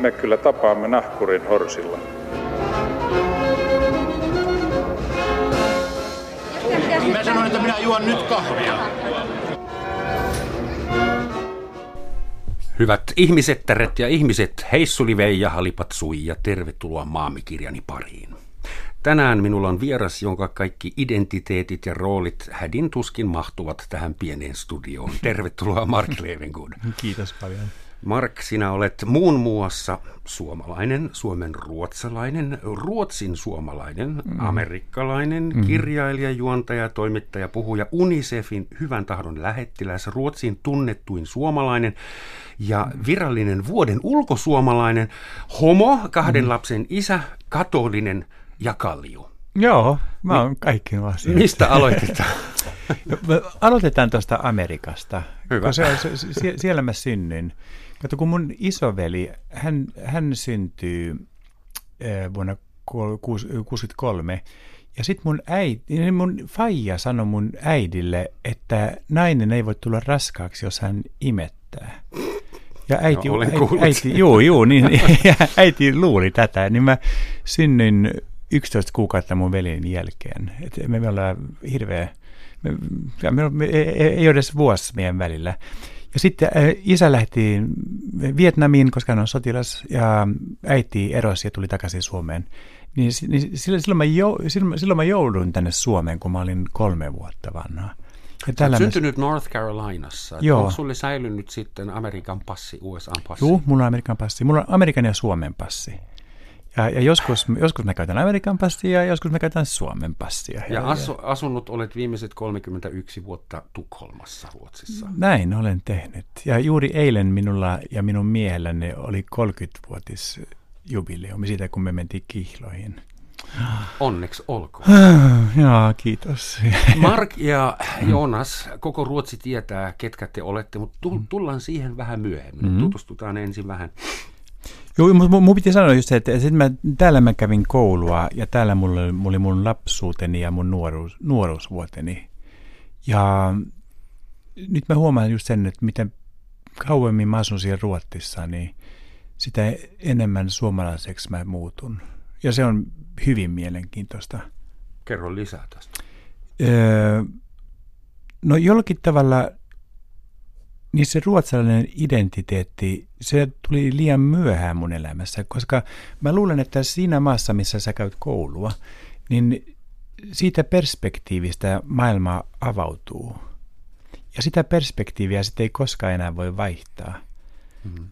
me kyllä tapaamme nahkurin horsilla. Mä sanoin, että minä juon nyt kahvia. Hyvät ihmisettäret ja ihmiset, Heissuli Veija Halipat Sui ja tervetuloa maamikirjani pariin. Tänään minulla on vieras, jonka kaikki identiteetit ja roolit hädin tuskin mahtuvat tähän pieneen studioon. Tervetuloa Mark Levengood. Kiitos paljon. Mark, sinä olet muun muassa suomalainen, suomen ruotsalainen, ruotsin suomalainen, mm. amerikkalainen, mm. kirjailija, juontaja, toimittaja, puhuja, UNICEFin hyvän tahdon lähettiläs, Ruotsin tunnettuin suomalainen ja virallinen vuoden ulkosuomalainen, homo, kahden mm. lapsen isä, katolinen ja kalju. Joo, mä oon kaikki asioita. Mistä aloitetaan? aloitetaan tuosta Amerikasta. Hyvä. Se, se, sie, siellä mä synnyin. Kato, kun mun isoveli, hän, hän syntyy äh, vuonna 1963, ja sitten mun äiti, niin mun faija sanoi mun äidille, että nainen ei voi tulla raskaaksi, jos hän imettää. Ja äiti, no, olen äiti, äiti joo, joo, niin, ja äiti luuli tätä, niin mä synnyin 11 kuukautta mun velin jälkeen. Et me, me ollaan hirveä, me, me, me, ei, ei ole edes vuosi meidän välillä. Ja sitten äh, isä lähti Vietnamiin, koska hän on sotilas, ja äiti erosi ja tuli takaisin Suomeen. Niin, niin silloin, mä jou, silloin, silloin mä jouduin tänne Suomeen, kun mä olin kolme vuotta vanha. Ja tällä syntynyt mä... North Carolinassa. Joo. Onko sulle säilynyt sitten Amerikan passi, USA-passi? Joo, mulla on Amerikan passi. Mulla on Amerikan ja Suomen passi. Ja, ja joskus, joskus mä käytän Amerikan passia ja joskus mä käytän Suomen passia. Ja, ja asu, asunut olet viimeiset 31 vuotta Tukholmassa, Ruotsissa. Näin olen tehnyt. Ja juuri eilen minulla ja minun miehelläni oli 30-vuotis jubileumi siitä, kun me mentiin kihloihin. Onneksi olkoon. Joo, kiitos. Mark ja Jonas, koko Ruotsi tietää, ketkä te olette, mutta tullaan siihen vähän myöhemmin. Mm-hmm. Tutustutaan ensin vähän Joo, mun, mun piti sanoa just se, että sit mä, täällä mä kävin koulua ja täällä mulla, mulla oli mun lapsuuteni ja mun nuoruus, nuoruusvuoteni. Ja nyt mä huomaan just sen, että miten kauemmin mä asun siellä Ruotsissa, niin sitä enemmän suomalaiseksi mä muutun. Ja se on hyvin mielenkiintoista. Kerro lisää tästä. Öö, no jollakin tavalla niin se ruotsalainen identiteetti, se tuli liian myöhään mun elämässä, koska mä luulen, että siinä maassa, missä sä käyt koulua, niin siitä perspektiivistä maailma avautuu. Ja sitä perspektiiviä sitten ei koskaan enää voi vaihtaa. Mm-hmm.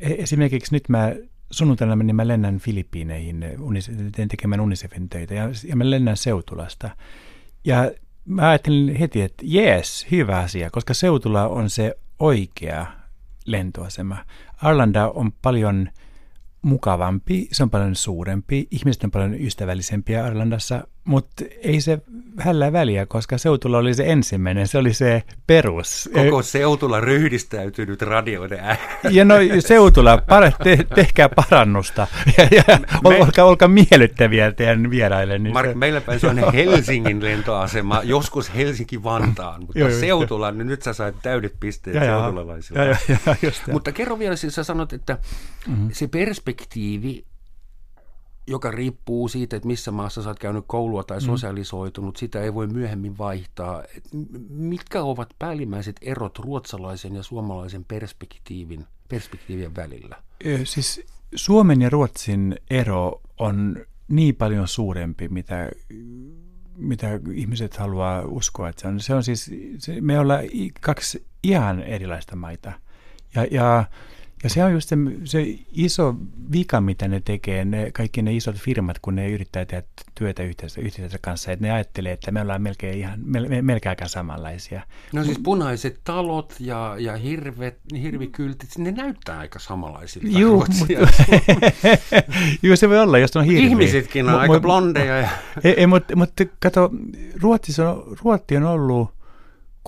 Esimerkiksi nyt mä sunnuntaina niin mä lennän Filippiineihin, teen tekemään UNICEFin töitä ja, ja mä lennän Seutulasta. Ja mä ajattelin heti, että jees, hyvä asia, koska Seutula on se oikea lentoasema. Arlanda on paljon mukavampi, se on paljon suurempi, ihmiset on paljon ystävällisempiä Arlandassa, mutta ei se hällä väliä, koska Seutulla oli se ensimmäinen, se oli se perus. Koko Seutulla ryhdistäytynyt radioiden ääni. Ja no Seutulla, te, tehkää parannusta ja, ja Me, olkaa, olkaa miellyttäviä teidän vieraille. Niin Mark, se... meillä päin se on Helsingin lentoasema, joskus Helsinki-Vantaan, mutta joo, Seutulla, niin nyt sä sait täydet pisteet ja, seutulalaisilla. Ja, ja, ja, mutta kerro vielä, siis sä sanot, että mm-hmm. se perspektiivi joka riippuu siitä, että missä maassa sä oot käynyt koulua tai mm. sosialisoitunut, mm. sitä ei voi myöhemmin vaihtaa. mitkä ovat päällimmäiset erot ruotsalaisen ja suomalaisen perspektiivin, perspektiivien välillä? Siis Suomen ja Ruotsin ero on niin paljon suurempi, mitä, mitä ihmiset haluaa uskoa, että se on. Se on siis, se, me ollaan kaksi ihan erilaista maita. Ja, ja ja se on just se, se iso vika, mitä ne tekee, ne, kaikki ne isot firmat, kun ne yrittää tehdä työtä yhteisössä, yhteisössä kanssa, että ne ajattelee, että me ollaan melkein ihan, mel, melkein aika samanlaisia. No siis punaiset talot ja, ja hirvet, hirvikyltit, ne näyttää aika samanlaisilta. Joo, mutta, Joo, se voi olla, jos on hirvi. Ihmisetkin on M- aika blondeja. Ja... ei, ei, mutta, mutta kato, Ruotsissa on, Ruotti on ollut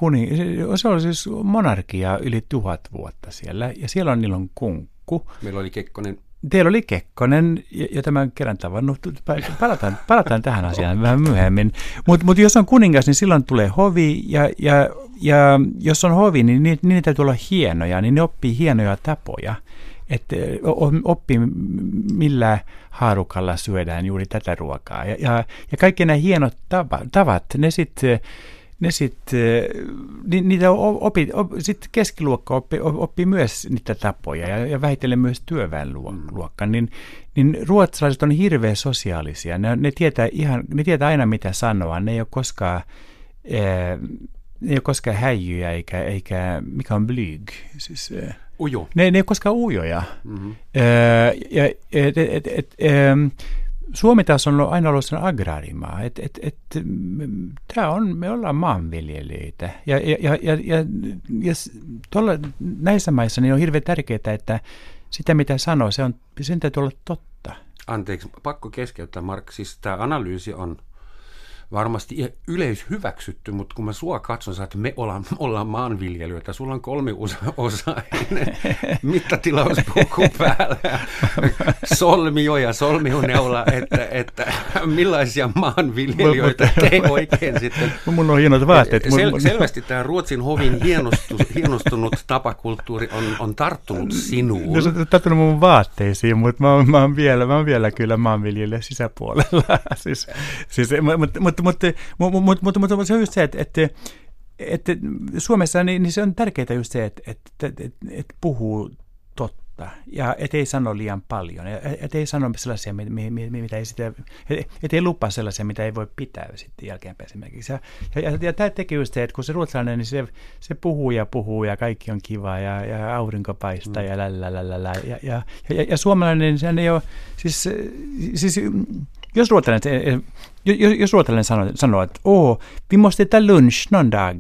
kuni, se oli siis monarkia yli tuhat vuotta siellä, ja siellä on niillä on kunkku. Meillä oli Kekkonen. Teillä oli Kekkonen, jota mä kerran tavannut. Palataan, palataan tähän asiaan vähän myöhemmin. Mutta mut jos on kuningas, niin silloin tulee hovi, ja, ja, ja jos on hovi, niin, niin, niin täytyy olla hienoja, niin ne oppii hienoja tapoja. että oppi millä haarukalla syödään juuri tätä ruokaa. Ja, ja, ja kaikki nämä hienot tavat, ne sitten ne sitten, ni, niitä opi, op, sit keskiluokka oppi, oppi myös niitä tapoja ja, ja vähitellen myös työväenluokka, mm. niin, niin ruotsalaiset on hirveän sosiaalisia. Ne, ne, tietää ihan, ne tietää aina mitä sanoa, ne ei ole koskaan, ää, ne ei ole koskaan häijyjä eikä, eikä mikä on blyg. Siis, Ujo. Ne, ne ei ole koskaan ujoja. Mm-hmm. Ää, ja, et, et, et, et, Suomi taas on aina ollut sen agraarimaa. Et, et, et, tää on, me ollaan maanviljelijöitä. Ja, ja, ja, ja, ja, ja tolla, näissä maissa niin on hirveän tärkeää, että sitä mitä sanoo, se on, sen täytyy olla totta. Anteeksi, pakko keskeyttää Mark. Siis tämä analyysi on varmasti yleishyväksytty, mutta kun mä sua katson, että me ollaan, ollaan maanviljelijöitä, sulla on kolmi osainen mittatilauspuku päällä, solmio ja solmioneula, että, että millaisia maanviljelijöitä te oikein sitten. Mun on hienot vaatteet. Sel, selvästi tämä Ruotsin hovin hienostus, hienostunut tapakulttuuri on, on tarttunut sinuun. No, se on tarttunut mun vaatteisiin, mutta mä, mä, oon vielä, mä oon vielä kyllä maanviljelijä sisäpuolella. siis, siis, mutta, mutta mutta, mutta, mutta, mutta, mutta, mutta se on just se, että, että, että Suomessa niin, niin se on tärkeää just se, että, että, että, että puhuu totta ja ettei sano liian paljon, ettei sano sellaisia, mitä ei sitä, ettei lupaa sellaisia, mitä ei voi pitää sitten jälkeenpäin esimerkiksi. Ja, ja, ja, ja tämä tekee just se, että kun se ruotsalainen, niin se, se puhuu ja puhuu ja kaikki on kiva ja, ja aurinko paistaa mm. ja lällälällä. Ja, ja, ja, ja suomalainen, se ei ole, siis, siis jos ruotsalainen, jos, jos ruotsalainen sanoo, sanoo, että oo, vi måste ta lunch någon dag,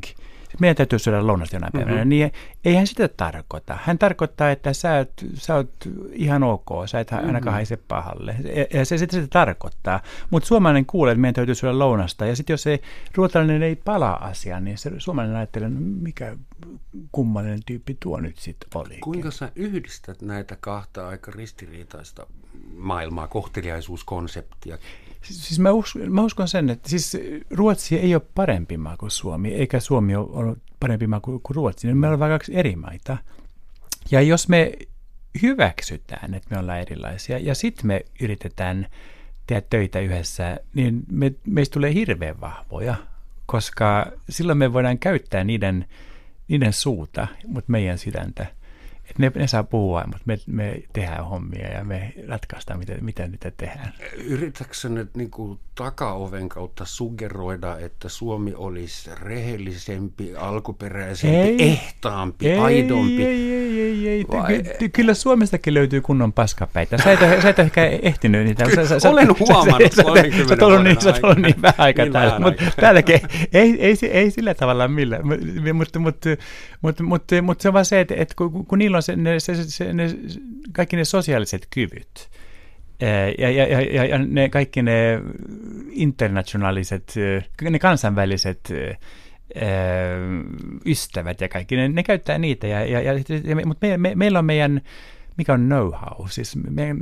meidän täytyy syödä lounasta jonain päivänä, mm-hmm. niin eihän sitä tarkoita. Hän tarkoittaa, että sä oot, sä oot ihan ok, sä et mm-hmm. ainakaan haise pahalle. Ja se sitä, sitä tarkoittaa. Mutta suomalainen kuulee, että meidän täytyy syödä lounasta. Ja sitten jos se ruotsalainen ei palaa asiaan, niin se suomalainen ajattelee, no mikä kummallinen tyyppi tuo nyt sitten oli. Kuinka sä yhdistät näitä kahta aika ristiriitaista maailmaa, kohteliaisuuskonseptia? Siis mä uskon, mä uskon sen, että siis Ruotsi ei ole parempi maa kuin Suomi, eikä Suomi ole parempi maa kuin, kuin Ruotsi. Me ollaan kaksi eri maita. Ja jos me hyväksytään, että me ollaan erilaisia, ja sitten me yritetään tehdä töitä yhdessä, niin me, meistä tulee hirveän vahvoja, koska silloin me voidaan käyttää niiden, niiden suuta, mutta meidän sydäntä – ne, ne saa puhua, mutta me, me tehdään hommia ja me ratkaistaan, miten, miten niitä tehdään. Yritätkö nyt niin kuin takaoven kautta suggeroida, että Suomi olisi rehellisempi, alkuperäisempi, ei, ehtaampi, ei, aidompi? Ei, ei, ei, ei. Vai? Ky- kyllä Suomestakin löytyy kunnon paskapäitä. Sä et, sä et ehkä ehtinyt niitä. Kyllä, sä, sä, olen huomannut sä, 30 sä, sä, niin, sä ollut niin vähän aikaa niin täällä, mutta täälläkin ei, ei, ei, ei sillä tavalla millään. Mutta mut, mut, mut, mut se on vaan se, että, että kun, kun niillä on se, ne, se, se, ne, kaikki ne sosiaaliset kyvyt, ja, ja, ja, ja ne kaikki ne internationaaliset, ne kansainväliset ystävät ja kaikki, ne, ne käyttää niitä, ja, ja, ja, mutta me, me, meillä on meidän, mikä on know-how, siis meidän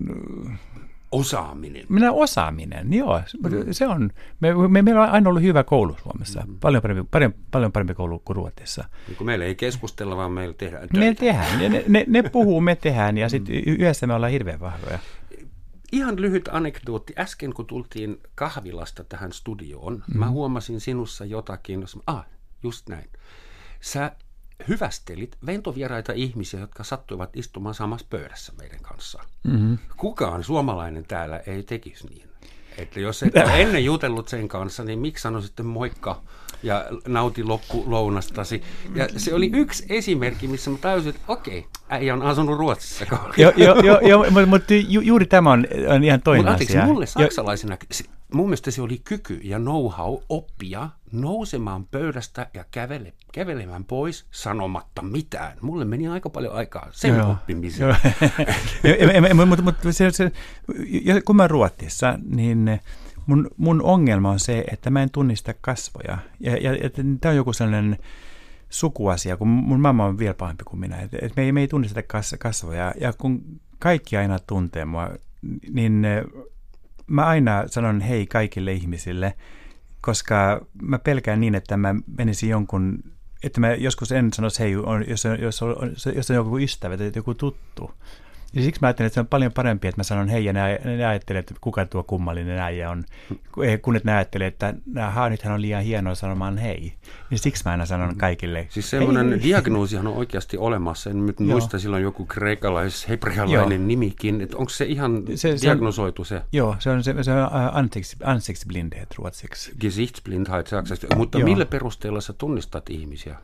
Osaaminen. Minä osaaminen, joo. Mm. Se on, me, me, meillä on aina ollut hyvä koulu Suomessa. Mm. Paljon, parempi, paljon, paljon parempi koulu kuin Ruotsissa. Niin meillä ei keskustella, vaan meillä tehdään töitä. Meillä tehdään. Ne, ne, ne puhuu, me tehdään ja sitten mm. yhdessä me ollaan hirveän vahvoja. Ihan lyhyt anekdootti. Äsken kun tultiin kahvilasta tähän studioon, mm. mä huomasin sinussa jotakin. Ah, just näin. Sä hyvästelit ventovieraita ihmisiä, jotka sattuivat istumaan samassa pöydässä meidän kanssa. Mm-hmm. Kukaan suomalainen täällä ei tekisi niin. Että jos et ole ennen jutellut sen kanssa, niin miksi sano sitten moikka ja nauti loppu lounastasi. Ja se oli yksi esimerkki, missä mä täysin, että okei, äijä on asunut Ruotsissa. Joo, jo, jo, jo, mutta ju, juuri tämä on, on ihan toinen Mut, asia. mulle saksalaisena, mun mielestä se oli kyky ja know-how oppia nousemaan pöydästä ja kävele, kävelemään pois sanomatta mitään. Mulle meni aika paljon aikaa sen joo, oppimiseen. mutta, mutta se, se, kun mä Ruotsissa, niin mun, mun ongelma on se, että mä en tunnista kasvoja. Ja, ja, ja tämä on joku sellainen sukuasia, kun mun mamma on vielä pahempi kuin minä. Et, et me, ei, me ei tunnista kas, kasvoja. Ja kun kaikki aina tuntee mua, niin mä aina sanon hei kaikille ihmisille, koska mä pelkään niin, että mä menisin jonkun, että mä joskus en sanoisi hei, on, jos, on, jos, on, jos on joku ystävä tai joku tuttu. Ja siksi mä ajattelen, että se on paljon parempi, että mä sanon hei, ja ne, ne ajattelee, että kuka tuo kummallinen äijä on, kun ne ajattelee, että haa, nythän on liian hienoa sanomaan hei. Niin siksi mä aina sanon kaikille. Siis semmoinen hei. diagnoosihan on oikeasti olemassa. En nyt muista silloin joku kreikalais, hebrealainen nimikin. Että onko se ihan se, diagnosoitu se? Joo, se on, se, se on ansiktsblindhet ruotsiksi. Gesichtsblindheit saksaksi. Mutta joo. millä perusteella sä tunnistat ihmisiä?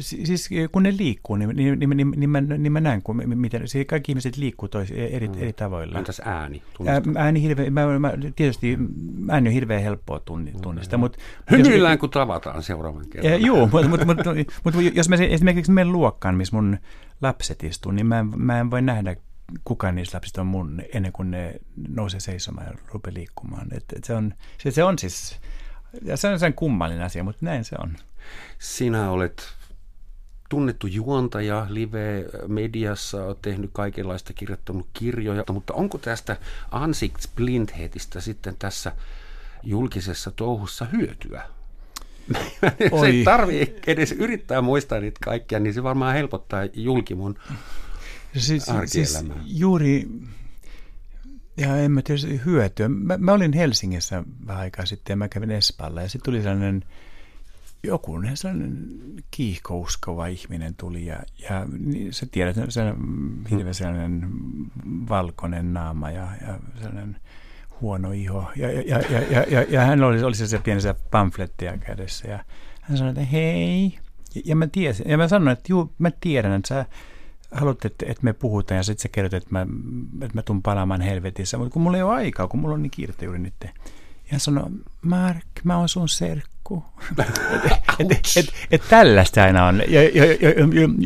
Siis kun ne liikkuu, niin, niin, niin, niin, niin, mä, niin mä näen, kun, miten siis kaikki ihmiset liikkuu tois, eri, mm. eri tavoilla. Entäs ääni? Ää, ääni hirveä, mä, mä, tietysti ääni on hirveän helppoa tunnistaa. Mm. Mut, Hymyillään, kun tavataan seuraavan kerran. Joo, mutta mut, mut, mut, mut, jos mä esimerkiksi menen luokkaan, missä mun lapset istuu, niin mä en, mä en voi nähdä kukaan niistä lapsista on mun ennen kuin ne nousee seisomaan ja rupeaa liikkumaan. Et, et se, on, se, se on siis, ja se on sen kummallinen asia, mutta näin se on. Sinä olet tunnettu juontaja live-mediassa, olet tehnyt kaikenlaista, kirjoittanut kirjoja, mutta onko tästä ansiktsblindheetistä sitten tässä julkisessa touhussa hyötyä? Se ei tarvitse edes yrittää muistaa niitä kaikkia, niin se varmaan helpottaa julkimon siis, siis juuri, ja en mä tiedä hyötyä. Mä, mä olin Helsingissä vähän aikaa sitten ja mä kävin Espalla ja sitten tuli sellainen joku sellainen kiihkouskova ihminen tuli ja, ja niin sä tiedät, se hirveän sellainen valkoinen naama ja, ja sellainen huono iho. Ja, ja, ja, ja, ja, ja hän oli, oli se pienessä pamflettia kädessä ja hän sanoi, että hei. Ja, ja mä tiesin, ja mä sanoin, että juu, mä tiedän, että sä haluat, että, että me puhutaan ja sitten sä kerrot, että mä, että mä tuun palaamaan helvetissä. Mutta kun mulla ei ole aikaa, kun mulla on niin kiirettä juuri nyt. Ja sanoi, Mark, mä oon sun serkku et, et, et, et tällaista aina on. Ja, ja, ja,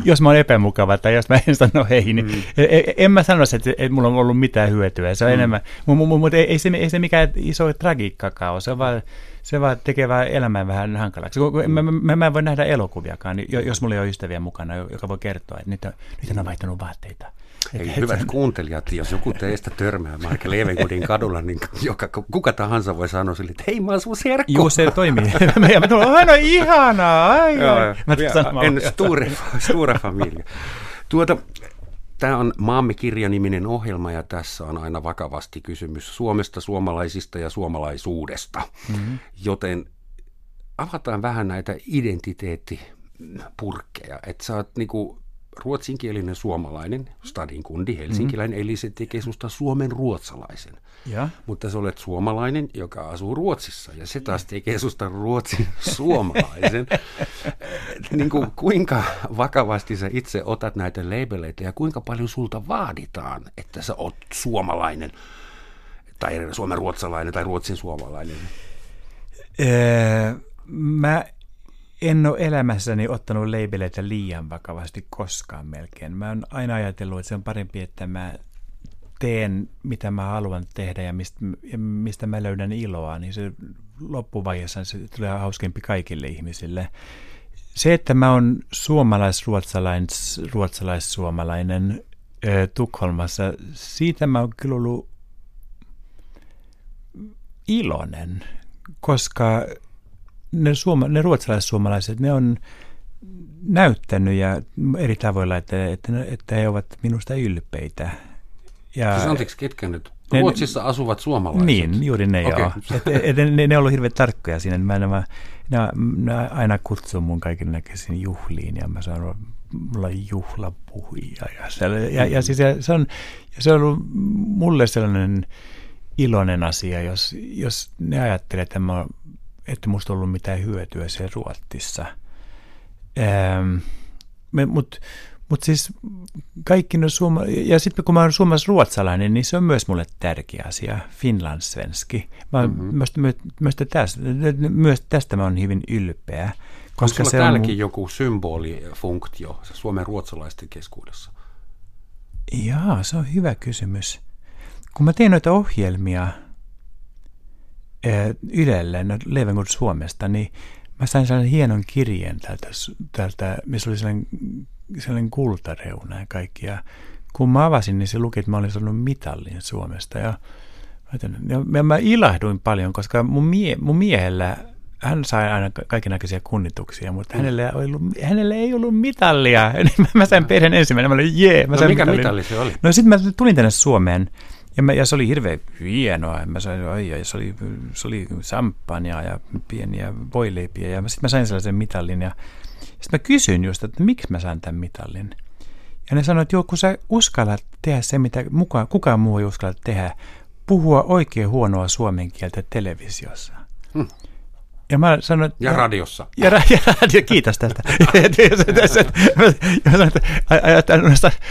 jos mä oon epämukava tai jos mä en sano hei, niin mm. en, en mä sano, että, että mulla on ollut mitään hyötyä. Se on mm. enemmän, mutta ei, ei, se, ei se mikään iso tragiikkakaan ole. Se on vaan, se vaan tekee vaan elämän vähän hankalaksi. Mm. Mä, mä, mä en voi nähdä elokuviakaan, jos mulla ei ole ystäviä mukana, joka voi kertoa, että nyt on, nyt on vaihtanut vaatteita. Ei, hyvät kuuntelijat, jos joku teistä törmää Michael Evenkodin kadulla, niin joka, kuka tahansa voi sanoa sille, että hei mä oon sun serkku. Joo, se toimii. ja mä tulen, aina ihanaa, ai, Joo, ai. Mä en sture, sture familia. Tuota, Tämä on Maamme kirjaniminen ohjelma ja tässä on aina vakavasti kysymys Suomesta, suomalaisista ja suomalaisuudesta. Mm-hmm. Joten avataan vähän näitä identiteettipurkkeja. Että sä oot niinku ruotsinkielinen suomalainen, stadin kundi, helsinkiläinen, mm. eli se tekee susta suomen ruotsalaisen. Ja? Mutta sä olet suomalainen, joka asuu Ruotsissa, ja se taas tekee susta ruotsin suomalaisen. niin kuin, kuinka vakavasti sä itse otat näitä labeleita, ja kuinka paljon sulta vaaditaan, että sä oot suomalainen, tai suomen ruotsalainen, tai ruotsin suomalainen? Öö, mä en ole elämässäni ottanut leibeleitä liian vakavasti koskaan melkein. Mä oon aina ajatellut, että se on parempi, että mä teen, mitä mä haluan tehdä ja mistä, ja mistä mä löydän iloa, niin se loppuvaiheessa se tulee hauskempi kaikille ihmisille. Se, että mä oon suomalais-ruotsalainen, ruotsalais-suomalainen Tukholmassa, siitä mä oon kyllä ollut iloinen, koska ne, suoma, ne ruotsalais-suomalaiset, ne on näyttänyt ja eri tavoilla, että, että, että he ovat minusta ylpeitä. Ja, siis anteeksi, ketkä nyt? Ruotsissa ne, asuvat suomalaiset? Niin, juuri ne okay. joo. Et, et, ne, ne on ollut hirveän tarkkoja siinä. Mä, mä, ne, ne aina kutsuu mun kaiken näköisiin juhliin ja mä sanon, mulla on juhlapuhuja. Ja, ja, ja, siis, ja se, on, ja se on ollut mulle sellainen iloinen asia, jos, jos ne ajattelee, että mä että musta ollut mitään hyötyä siellä Ruotsissa. Ähm, Mutta mut siis kaikki ne suoma- ja sitten kun mä oon suomalais-ruotsalainen, niin se on myös mulle tärkeä asia, finlandssvenski. Mä mm-hmm. myös, myös, tästä, myös tästä mä oon hyvin ylpeä. Koska Onko se täälläkin on... joku symbolifunktio suomen ruotsalaisten keskuudessa? Jaa, se on hyvä kysymys. Kun mä teen noita ohjelmia – Ylelle, no Levengood Suomesta, niin mä sain sellainen hienon kirjeen täältä, täältä missä oli sellainen, sellainen kultareuna ja kaikki. Ja kun mä avasin, niin se luki, että mä olin saanut mitallin Suomesta. Ja, ja mä ilahduin paljon, koska mun, mie, mun miehellä hän sai aina kaikenlaisia kunnituksia, mutta mm. hänelle, ei ollut, hänelle ei ollut mitallia. mä sain perheen ensimmäinen, mä olin jee. Mä no sain mikä mitalli se oli? No sitten mä tulin tänne Suomeen ja, mä, ja se oli hirveän hienoa. Mä sain, oi, ja se oli, se oli sampania ja pieniä voileipiä. Ja sitten mä sain sellaisen mitallin. Ja sitten mä kysyin just, että miksi mä sain tämän mitallin. Ja ne sanoivat, että joo, kun sä uskallat tehdä se, mitä mukaan, kukaan muu ei uskalla tehdä, puhua oikein huonoa suomen kieltä televisiossa. Hmm. Ja mä sanoin, että, ja radiossa. Ja, ra- ja radio, kiitos tästä. ja mä sanoin, että no,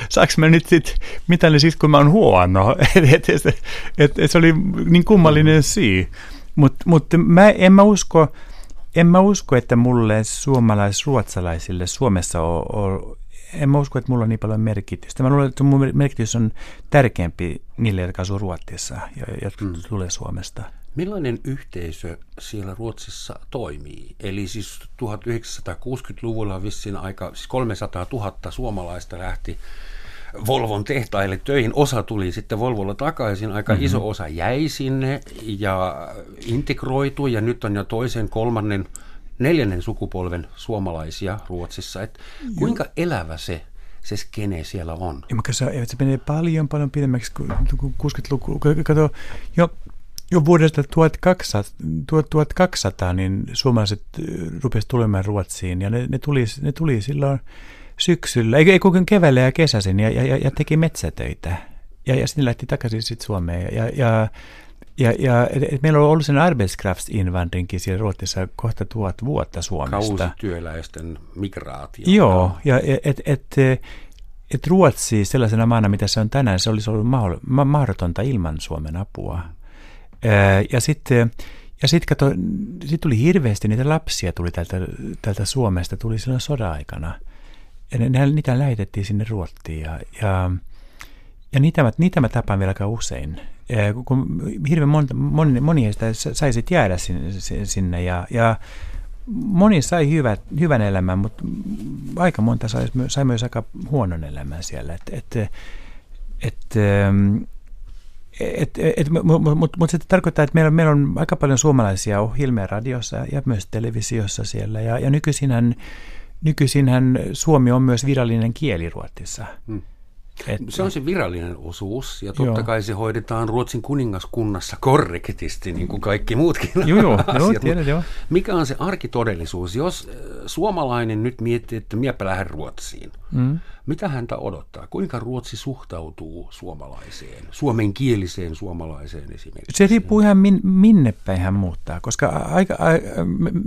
saanko mä nyt sit, mitä ne siis, kun mä oon huono. et, et, et, et, se oli niin kummallinen syy. Mutta mut mä en mä usko, en mä usko, että mulle suomalais-ruotsalaisille Suomessa on, on en mä usko, että mulla on niin paljon merkitystä. Mä luulen, että mun merkitys on tärkeämpi niille, jotka asuu Ruotsissa ja jotka mm. tulee Suomesta. Millainen yhteisö siellä Ruotsissa toimii? Eli siis 1960-luvulla vissiin aika, siis 300 000 suomalaista lähti Volvon tehtaille töihin. Osa tuli sitten Volvolla takaisin, aika mm-hmm. iso osa jäi sinne ja integroitui ja nyt on jo toisen, kolmannen, neljännen sukupolven suomalaisia Ruotsissa. Et kuinka elävä se se skene siellä on. Ja se, se menee paljon, paljon pidemmäksi kuin 60-luku. Kato, jo jo vuodesta 1200, 1200 niin suomalaiset rupesivat tulemaan Ruotsiin ja ne, ne, tuli, ne tuli silloin syksyllä, ei, ei kukaan keväällä ja kesäisin ja, ja, ja teki metsätöitä. Ja, ja sitten lähti takaisin sitten Suomeen. Ja, ja, ja, ja et, et meillä on ollut sen arbetskraftsinvandrinkin siellä Ruotsissa kohta tuhat vuotta Suomesta. Kausityöläisten migraatio. Joo, ja et, et, et Ruotsi sellaisena maana, mitä se on tänään, se olisi ollut mahdotonta ilman Suomen apua. Ja sitten ja sitten kato, sit tuli hirveästi niitä lapsia tuli täältä, täältä Suomesta, tuli silloin sodan-aikana. Ja ne, niitä lähetettiin sinne Ruottiin ja, ja, ja niitä, mä, niitä mä tapaan vielä aika usein. Ja kun hirveän monta, moni, moni heistä saisi jäädä sinne, sinne ja, ja moni sai hyvät, hyvän elämän, mutta aika monta sai, sai myös aika huonon elämän siellä. Et, et, et, Mutta mut, mut se tarkoittaa, että meillä meillä on aika paljon suomalaisia ohjelmia radiossa ja myös televisiossa siellä. Ja, ja nykyisinhän, nykyisinhän suomi on myös virallinen kieli Ruotsissa. Hmm. Et, se on se virallinen osuus, ja totta joo. kai se hoidetaan Ruotsin kuningaskunnassa korrektisti, niin kuin kaikki muutkin joo, joo, asiat. Joo, tiedän, joo. Mikä on se arkitodellisuus? Jos äh, suomalainen nyt miettii, että miepä lähden Ruotsiin, mm. mitä häntä odottaa? Kuinka Ruotsi suhtautuu suomalaiseen, suomenkieliseen suomalaiseen esimerkiksi? Se riippuu ihan min, minne päin hän muuttaa, koska aika, a,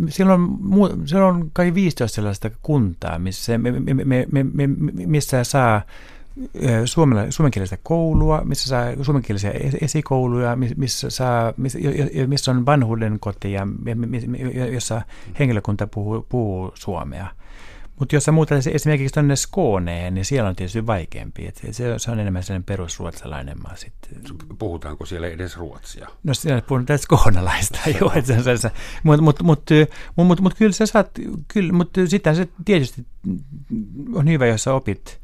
siellä, on, siellä on kai 15 sellaista kuntaa, missä, me, me, me, me, me, missä saa suomenkielistä koulua, missä saa suomenkielisiä esikouluja, missä, saa, missä, on vanhuuden koti ja jossa henkilökunta puhuu, puhuu suomea. Mutta jos sä muutat esimerkiksi tuonne Skooneen, niin siellä on tietysti vaikeampi. Et se, se on enemmän sellainen perusruotsalainen maa sitten. Puhutaanko siellä edes ruotsia? No siellä puhutaan skoonalaista, joo. Mutta mut, mut, mut, mut, kyllä sä saat, kyllä, mutta sitten se tietysti on hyvä, jos sä opit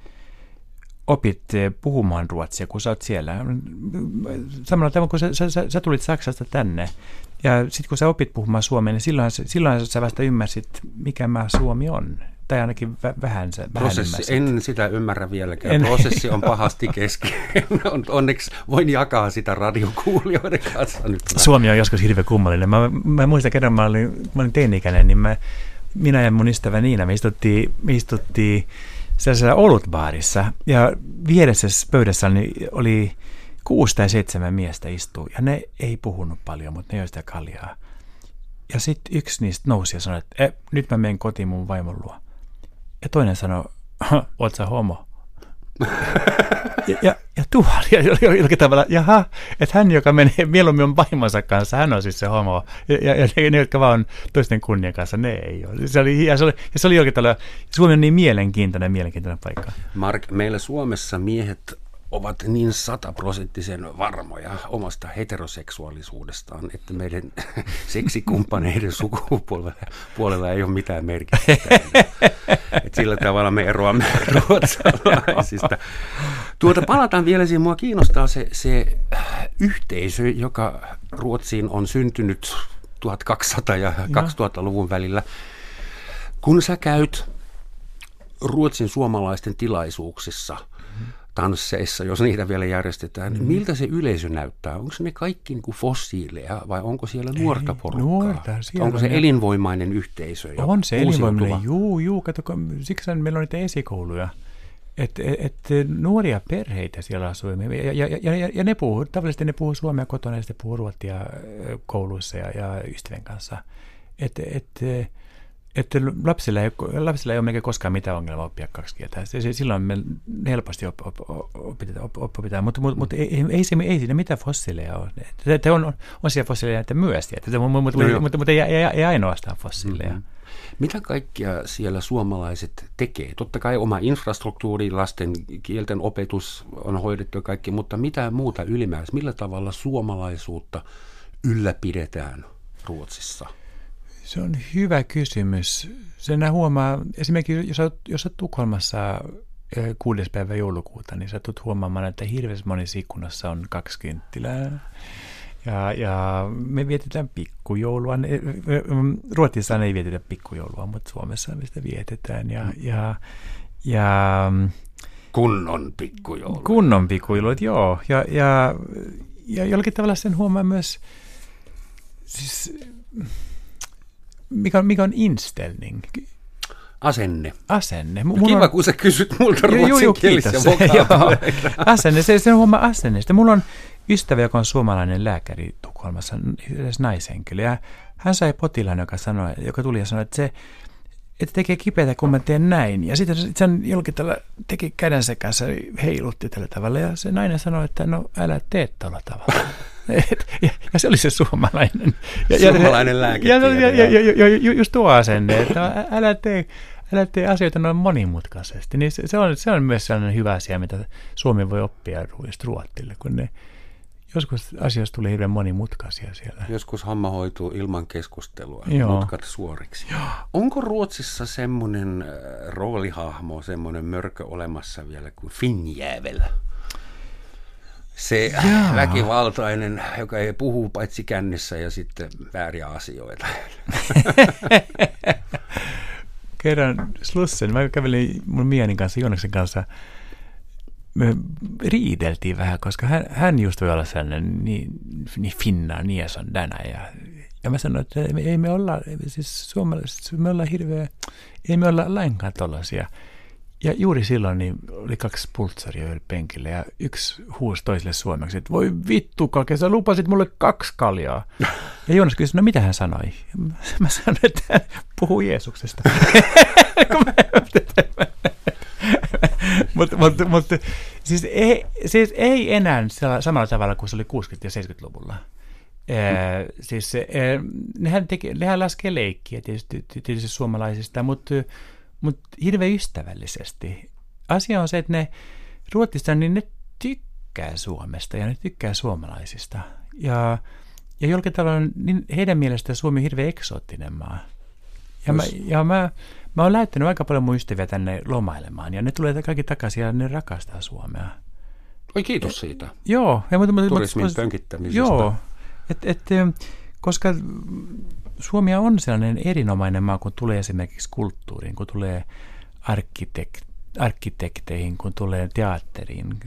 opit eh, puhumaan ruotsia, kun sä oot siellä. Samalla tavalla, kun sä, sä, sä tulit Saksasta tänne, ja sitten kun sä opit puhumaan suomea, niin silloin, silloin sä vasta ymmärsit, mikä maa Suomi on. Tai ainakin vähän, se, Prosessi, En sitä ymmärrä vieläkään. En. Prosessi on pahasti kesken. Onneksi voin jakaa sitä radiokuulijoiden kanssa nyt. Suomi on joskus hirveän kummallinen. Mä, mä muistan kerran, mä olin, mä olin teini-ikäinen, niin mä, minä ja mun ystävä Niina, me istuttiin, me istuttiin sellaisessa olutbaarissa ja vieressä pöydässä oli kuusi tai seitsemän miestä istuu ja ne ei puhunut paljon, mutta ne joi sitä kaljaa. Ja sitten yksi niistä nousi ja sanoi, että e, nyt mä menen kotiin mun vaimon luo. Ja toinen sanoi, oot sä homo? ja, ja, ja tuolla, ja jollakin tavalla, jaha, että hän, joka menee mieluummin on vaimonsa kanssa, hän on siis se homo. Ja, ja, ja ne, ne, jotka vaan on toisten kunnian kanssa, ne ei ole. Se oli, ja se oli, ja se oli jollakin tavalla, Suomi on niin mielenkiintoinen, mielenkiintoinen paikka. Mark, meillä Suomessa miehet ovat niin sataprosenttisen varmoja omasta heteroseksuaalisuudestaan, että meidän seksikumppaneiden sukupuolella ei ole mitään merkitystä. Et sillä tavalla me eroamme ruotsalaisista. Tuota, palataan vielä siihen. Mua kiinnostaa se, se yhteisö, joka Ruotsiin on syntynyt 1200 ja 2000-luvun välillä. Kun sä käyt Ruotsin suomalaisten tilaisuuksissa, tansseissa, jos niitä vielä järjestetään, mm. miltä se yleisö näyttää? Onko ne kaikki niin kuin fossiileja vai onko siellä nuorta porukkaa? Nuorta, onko se elinvoimainen yhteisö? On se elinvoimainen, juu, juu, kato, siksi meillä on niitä esikouluja. Että et, et, nuoria perheitä siellä asuu. Ja, ja, ja, ja ne puhuu, tavallisesti ne puhuu suomea kotona ja sitten puhuu ruottia kouluissa ja, ja ystävien kanssa. Että et, että lapsilla ei, lapsilla ei ole melkein koskaan mitään ongelmaa oppia kaksi kieltä. Silloin me helposti op, op, opitaan, op, opitaan, mutta, mutta, mutta ei, ei, se, ei siinä mitään fossiileja ole. Että on, on siellä fossiileja että myös, että, mutta, mutta, no mutta, mutta ei, ei, ei ainoastaan fossiileja. Mm-hmm. Mitä kaikkia siellä suomalaiset tekee? Totta kai oma infrastruktuuri, lasten kielten opetus on hoidettu kaikki, mutta mitä muuta ylimääräistä? Millä tavalla suomalaisuutta ylläpidetään Ruotsissa? Se on hyvä kysymys. Sen huomaa, esimerkiksi jos olet, jos olet Tukholmassa kuudes päivä joulukuuta, niin sä tulet huomaamaan, että hirveästi monissa ikkunassa on kaksi kynttilää. Ja, ja me vietetään pikkujoulua. Ruotsissa ei vietetä pikkujoulua, mutta Suomessa me sitä vietetään. Ja, mm. ja, ja, kunnon pikkujoulu. Kunnon pikkujoulut, joo. Ja, ja, ja jollakin tavalla sen huomaa myös, siis, mikä, on, mikä on inställning? Asenne. Asenne. Mun Kiva, on... kun sä kysyt multa ruotsinkielisiä Asenne, se, se huomaa asenne. Mulla on ystävä, joka on suomalainen lääkäri Tukholmassa, edes naishenkilö. Ja hän sai potilaan, joka, sanoi, joka tuli ja sanoi, että se että tekee kipeätä, kun mä teen näin. Ja sitten sen jollakin tällä teki kädensä kanssa, heilutti tällä tavalla. Ja se nainen sanoi, että no älä tee tällä tavalla. Ja, ja, se oli se suomalainen. Ja, suomalainen lääke. Ja, ja, ja, ja, ja, ja, just tuo asenne, että älä tee, älä tee asioita noin monimutkaisesti. Niin se, se, on, se on myös sellainen hyvä asia, mitä Suomi voi oppia Ruotsille, kun ne Joskus asioista tuli hirveän monimutkaisia siellä. Joskus homma hoituu ilman keskustelua, Joo. mutkat suoriksi. Joo. Onko Ruotsissa semmoinen äh, roolihahmo, semmoinen mörkö olemassa vielä kuin Finjävel? Se Jaa. väkivaltainen, joka ei puhu paitsi kännissä ja sitten vääriä asioita. Kerran Slussen, mä kävelin mun mieheni kanssa, Joonaksen kanssa, me riideltiin vähän, koska hän, hän just voi olla sellainen niin, niin finna, niin on tänä. Ja, ja mä sanoin, että ei me olla, siis suomalaiset, me ollaan hirveä, ei me olla lainkaan tollaisia. Ja juuri silloin niin oli kaksi pultsaria penkillä ja yksi huusi toiselle suomeksi, että voi vittu kake, sä lupasit mulle kaksi kaljaa. Ja Joonas kysyi, no mitä hän sanoi? Mä sanoin, että hän puhuu Jeesuksesta. mutta mut, mut, siis, ei, siis ei enää samalla tavalla kuin se oli 60- ja 70-luvulla. Ee, siis e, nehän, teki, nehän laskee leikkiä tietysti, tietysti suomalaisista, mutta, mutta hirveän ystävällisesti. Asia on se, että ne Ruotsissa niin ne tykkää Suomesta ja ne tykkää suomalaisista. Ja, ja jollakin tavalla niin heidän mielestään Suomi on hirveän eksoottinen maa. Ja, mä, ja mä, Mä oon lähettänyt aika paljon mun ystäviä tänne lomailemaan ja ne tulee kaikki takaisin ja ne rakastaa Suomea. Oi kiitos siitä. Joo. Ja, mutta, mutta, Turismin mutta, pönkittämisestä. Joo. Et, et, koska Suomi on sellainen erinomainen maa, kun tulee esimerkiksi kulttuuriin, kun tulee arkkitekt, arkkitekteihin, kun tulee teatteriin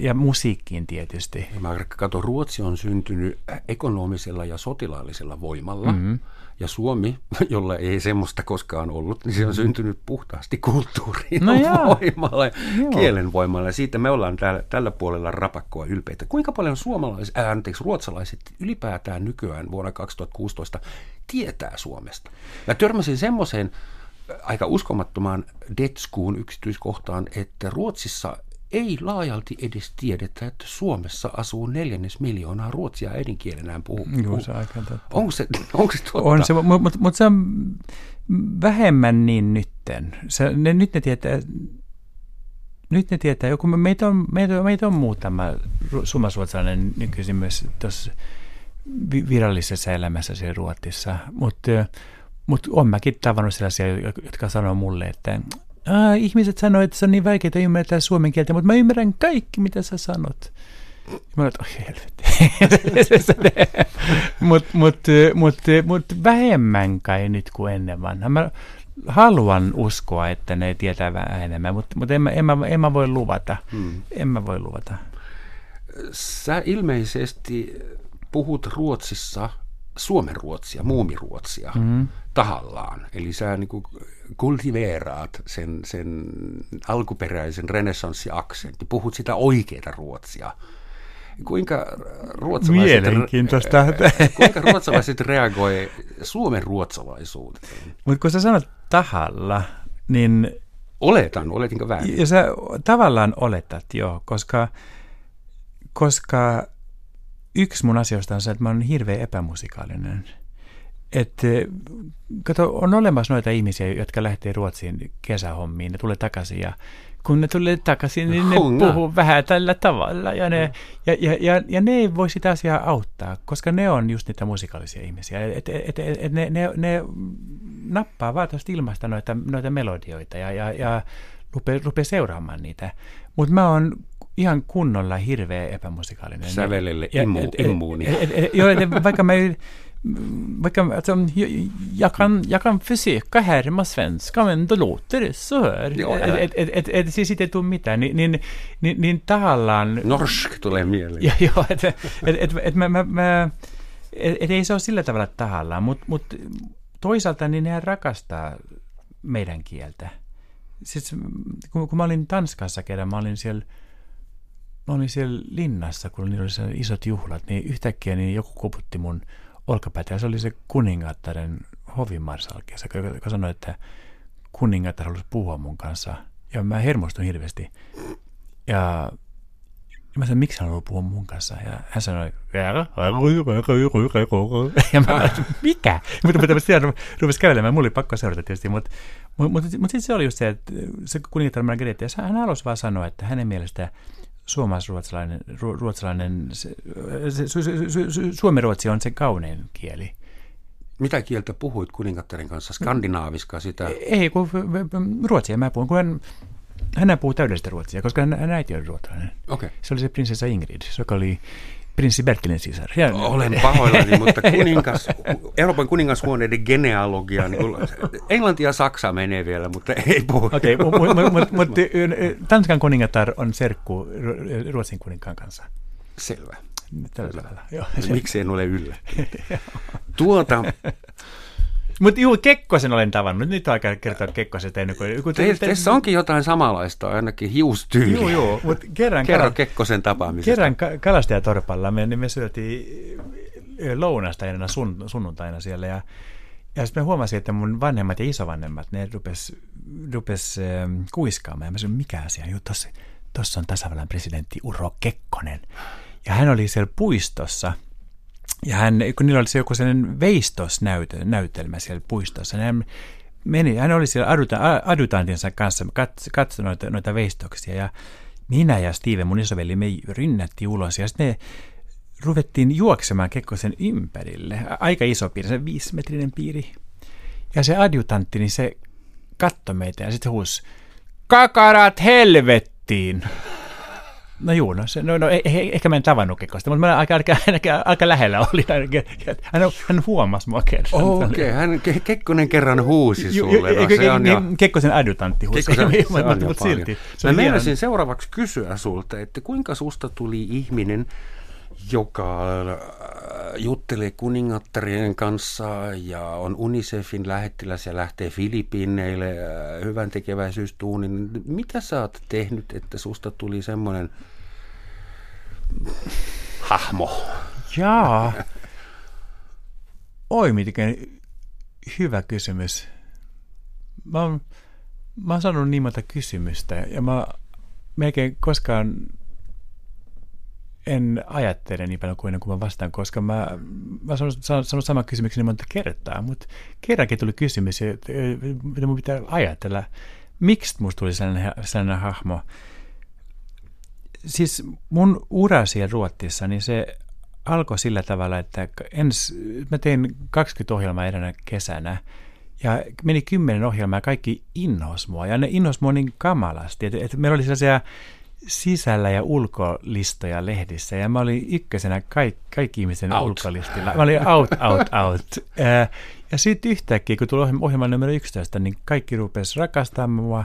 ja musiikkiin tietysti. Mä katson, Ruotsi on syntynyt ekonomisella ja sotilaallisella voimalla. Mm-hmm. Ja Suomi, jolla ei semmoista koskaan ollut, niin se on mm. syntynyt puhtaasti kulttuuriin no voimalla, kielen voimalla. Ja siitä me ollaan täällä, tällä puolella rapakkoa ylpeitä. Kuinka paljon suomalaiset, äh, anteeksi, ruotsalaiset ylipäätään nykyään vuonna 2016 tietää Suomesta? Mä törmäsin semmoiseen aika uskomattomaan Detskuun yksityiskohtaan, että Ruotsissa ei laajalti edes tiedetä, että Suomessa asuu neljännes miljoonaa ruotsia äidinkielenään puhuu. Joo, se aika totta. Onko se, onko se totta? On se, mutta mut, mut se on vähemmän niin nytten. Se, ne, nyt ne tietää, nyt ne tietää, joku, meitä on, meitä, meitä on muutama suomasuotsalainen nykyisin myös tuossa virallisessa elämässä siellä Ruotsissa, mutta mutta olen mäkin tavannut sellaisia, jotka sanoo mulle, että Aa, ihmiset sanoo, että se on niin vaikeaa ymmärtää suomen kieltä, mutta mä ymmärrän kaikki, mitä sä sanot. Mä että oi helvetti. Mutta mut, mut, mut vähemmän kai nyt kuin ennen vanha. Mä haluan uskoa, että ne tietää vähän enemmän, mutta mut en, mä, en, mä, en mä voi luvata. Hmm. En mä voi luvata. Sä ilmeisesti puhut Ruotsissa Suomen ruotsia, muumiruotsia mm-hmm. Tahallaan. Eli sä niin kuin kultiveeraat sen, sen alkuperäisen renessanssiaksentin, puhut sitä oikeaa ruotsia. Kuinka ruotsalaiset, kuinka ruotsalaiset reagoi Suomen ruotsalaisuuteen? Mutta kun sä sanot tahalla, niin... Oletan, oletinko väärin? Ja sä tavallaan oletat, joo, koska, koska yksi mun asioista on se, että mä oon hirveän epämusikaalinen. Että kato, on olemassa noita ihmisiä, jotka lähtee Ruotsiin kesähommiin, ne tulee takaisin ja kun ne tulee takaisin, niin ne Hunga. puhuu vähän tällä tavalla ja ne, ja, ja, ja, ja ne ei voi sitä asiaa auttaa, koska ne on just niitä musikaalisia ihmisiä. Et, et, et, et ne, ne, ne nappaa vaan tuosta ilmasta noita, noita melodioita ja, ja, ja rupeaa rupe seuraamaan niitä. Mutta mä oon ihan kunnolla hirveä epämusikaalinen. Sävelelle immu, immuuni. Joo, vaikka mä alltså, jag, kan, jag kan försöka härma svenska, men då låter det så här. Joo, et, et, et, et, siis ei tule mitään. Niin, niin, niin, niin tahallaan... Norsk tulee mieleen. Ja, joo, että et, et, et, mä, mä, mä, et, et ei se ole sillä tavalla tahallaan, mutta mut toisaalta niin ne rakastaa meidän kieltä. Siis, kun, kun mä olin Tanskassa kerran, mä olin siellä mä olin siellä linnassa, kun niillä oli isot juhlat, niin yhtäkkiä niin joku koputti mun olkapäätä ja se oli se kuningattaren hovimarsalkki, joka, joka sanoi, että kuningatar halusi puhua mun kanssa. Ja mä hermostun hirveästi. Ja ja mä sanoin, miksi hän haluaa puhua mun kanssa? Ja hän sanoi, ja mä sanoin, mikä? Mutta mutta sitten rupesi kävelemään, mulla oli pakko seurata tietysti, mutta mutta, mutta, mutta sitten se oli just se, että se kuningatar Margareta, hän halusi vaan sanoa, että hänen mielestä suomalaisruotsalainen, ruotsalainen, se, suomi-ruotsi on se kaunein kieli. Mitä kieltä puhuit kuningattaren kanssa? Skandinaaviska sitä? Ei, kun ruotsia mä puhun, kun hän, hän puhuu täydellistä ruotsia, koska hän, hän äiti on ruotsalainen. Okay. Se oli se prinsessa Ingrid, joka oli prinssi Bertilin sisar. Ja, Olen pahoillani, mutta kuningas, Euroopan kuningashuoneiden genealogia, niin Englanti ja Saksa menee vielä, mutta ei puhu. Okei, okay, mutta mut, Tanskan kuningatar on serkku Ruotsin kuninkaan kanssa. Selvä. Tällä tavalla. Joo. Miksi en ole yllättynyt? tuota, mutta juu, Kekkosen olen tavannut. Nyt on aika kertoa Kekkosen tehnyt. Kun te, Tässä onkin jotain samanlaista, ainakin hiustyyli. Joo, joo. Mut kerran, Kerro Kekkosen tapaamisesta. Kerran kalastajatorpalla me, niin me syötiin lounasta ennen sun, sunnuntaina siellä. Ja, ja sitten me huomasin, että mun vanhemmat ja isovanhemmat, ne rupes, rupes äh, kuiskaamaan. Ja mä sanoin, mikä asia? Joo, tossa, tossa on tasavallan presidentti Uro Kekkonen. Ja hän oli siellä puistossa – ja hän, kun niillä oli se joku sellainen veistosnäytelmä siellä puistossa, niin hän meni, hän oli siellä adutantinsa kanssa, katsoi noita, noita veistoksia ja minä ja Steve, mun isoveli, me rynnätti ulos ja sitten ruvettiin juoksemaan Kekkosen ympärille. Aika iso piiri, se viisimetrinen piiri. Ja se adjutantti, niin se katsoi meitä ja sitten huusi, kakarat helvettiin! No juu, no, se, no, no eh, eh, ehkä mä en tavannut Kekkosta, mutta mä aika, aika, aika, aika lähellä oli. Hän, hän huomasi mua kerran. Okei, okay, hän Kekkonen kerran huusi sulle. Ju, se on jo... Kekkosen adjutantti huusi, Kekkosen, se on mutta silti. Se mä meinasin seuraavaksi kysyä sulta, että kuinka susta tuli ihminen, joka äh, juttelee kuningattarien kanssa ja on UNICEFin lähettiläs ja lähtee Filippiineille äh, hyvän tekeväisyystuunin. Mitä sä oot tehnyt, että susta tuli semmoinen hahmo? Jaa. Oi, miten hyvä kysymys. Mä oon, mä oon saanut niin monta kysymystä ja mä melkein koskaan en ajattele niin paljon kuin kun mä vastaan, koska mä, mä sanon, sanon saman kysymyksen niin monta kertaa, mutta kerrankin tuli kysymys, mitä mun pitää ajatella. Miksi musta tuli sellainen, sellainen hahmo? Siis mun ura siellä Ruotsissa, niin se alkoi sillä tavalla, että ens, mä tein 20 ohjelmaa edelleen kesänä, ja meni kymmenen ohjelmaa ja kaikki inhos mua. Ja ne inhos mua niin kamalasti. Että, että meillä oli sellaisia sisällä- ja ulkolistoja lehdissä, ja mä olin ykkösenä kaik, kaikki ihmisen out. ulkolistilla. Mä olin out, out, out. Ja sitten yhtäkkiä, kun tuli ohjelma numero 11, niin kaikki rupesi rakastamaan mua.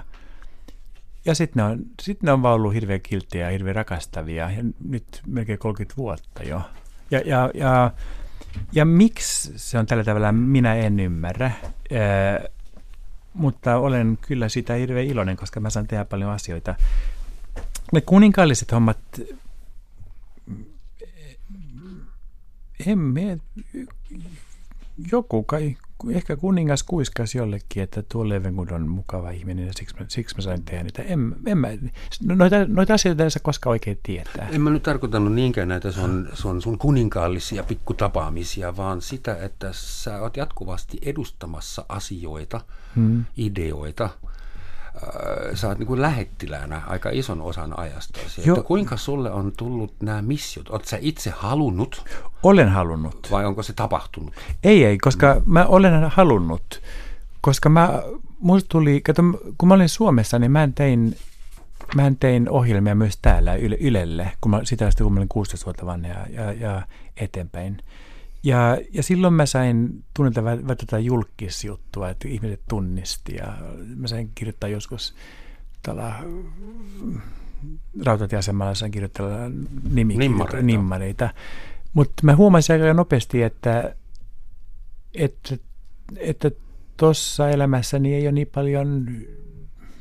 Ja sitten ne, on, sit ne on vaan ollut hirveän kilttiä ja hirveän rakastavia. Ja nyt melkein 30 vuotta jo. Ja, ja, ja, ja miksi se on tällä tavalla, minä en ymmärrä. Ää, mutta olen kyllä sitä hirveän iloinen, koska mä saan tehdä paljon asioita. Ne kuninkaalliset hommat, emme, joku kai, ehkä kuningas kuiskasi jollekin, että tuo Levengood on mukava ihminen ja siksi mä, siksi mä sain tehdä niitä. En, en mä, noita, noita asioita ei saa koskaan oikein tietää. En mä nyt tarkoittanut niinkään näitä sun, sun, sun kuninkaallisia pikkutapaamisia, vaan sitä, että sä oot jatkuvasti edustamassa asioita, hmm. ideoita, sä oot niin lähettiläänä aika ison osan ajasta. Että kuinka sulle on tullut nämä missiot? Oletko sä itse halunnut? Olen halunnut. Vai onko se tapahtunut? Ei, ei, koska mm. mä olen halunnut. Koska mä, musta tuli, kato, kun mä olin Suomessa, niin mä tein, mä tein ohjelmia myös täällä Yle, Ylelle, kun mä, sitä asti kun mä olin 16 vuotta vanha ja, ja, ja eteenpäin. Ja, ja silloin mä sain tunneta vähän tätä julkisjuttua, että ihmiset tunnisti ja mä sain kirjoittaa joskus tällä rautatieasemalla sain kirjoittaa nimmareita. nimmareita. Mutta mä huomasin aika nopeasti, että että että tuossa elämässäni ei ole niin paljon,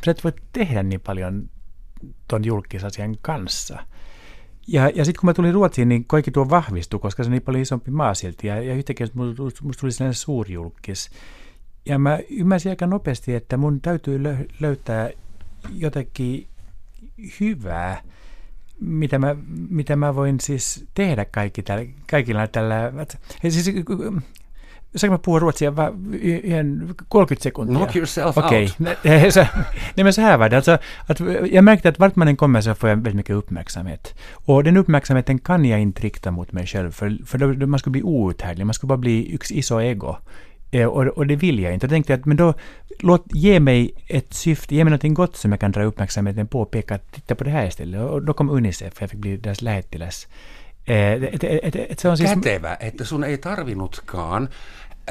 sä et voi tehdä niin paljon ton julkisasian kanssa – ja, ja sitten kun mä tulin Ruotsiin, niin kaikki tuo vahvistui, koska se on niin paljon isompi maa silti. Ja, ja yhtäkkiä musta tuli sellainen suurjulkis. Ja mä ymmärsin aika nopeasti, että mun täytyy löytää jotakin hyvää, mitä mä, mitä mä voin siis tehdä kaikki tällä, kaikilla tällä. Siis, Saanko mä puhua ruotsia vaan ihan 30 sekuntia? Knock yourself okay. out. Så, nej men så här var det. Alltså, att, jag märkte att vart man än kommer så får jag väldigt mycket uppmärksamhet. Och den uppmärksamheten kan jag inte rikta mot mig själv, för, för då, man skulle bli outhärdlig, man skulle bara bli yksi iso ego. Eh, och, och det vill jag inte. Jag tänkte att men då, låt, ge mig ett syfte, ge mig något gott som jag kan dra uppmärksamheten på och peka att titta på det här istället. Och då kom Unicef, jag fick bli deras lähettiläs. Et, et, et, et se on siis... Kätevä, että sun ei tarvinnutkaan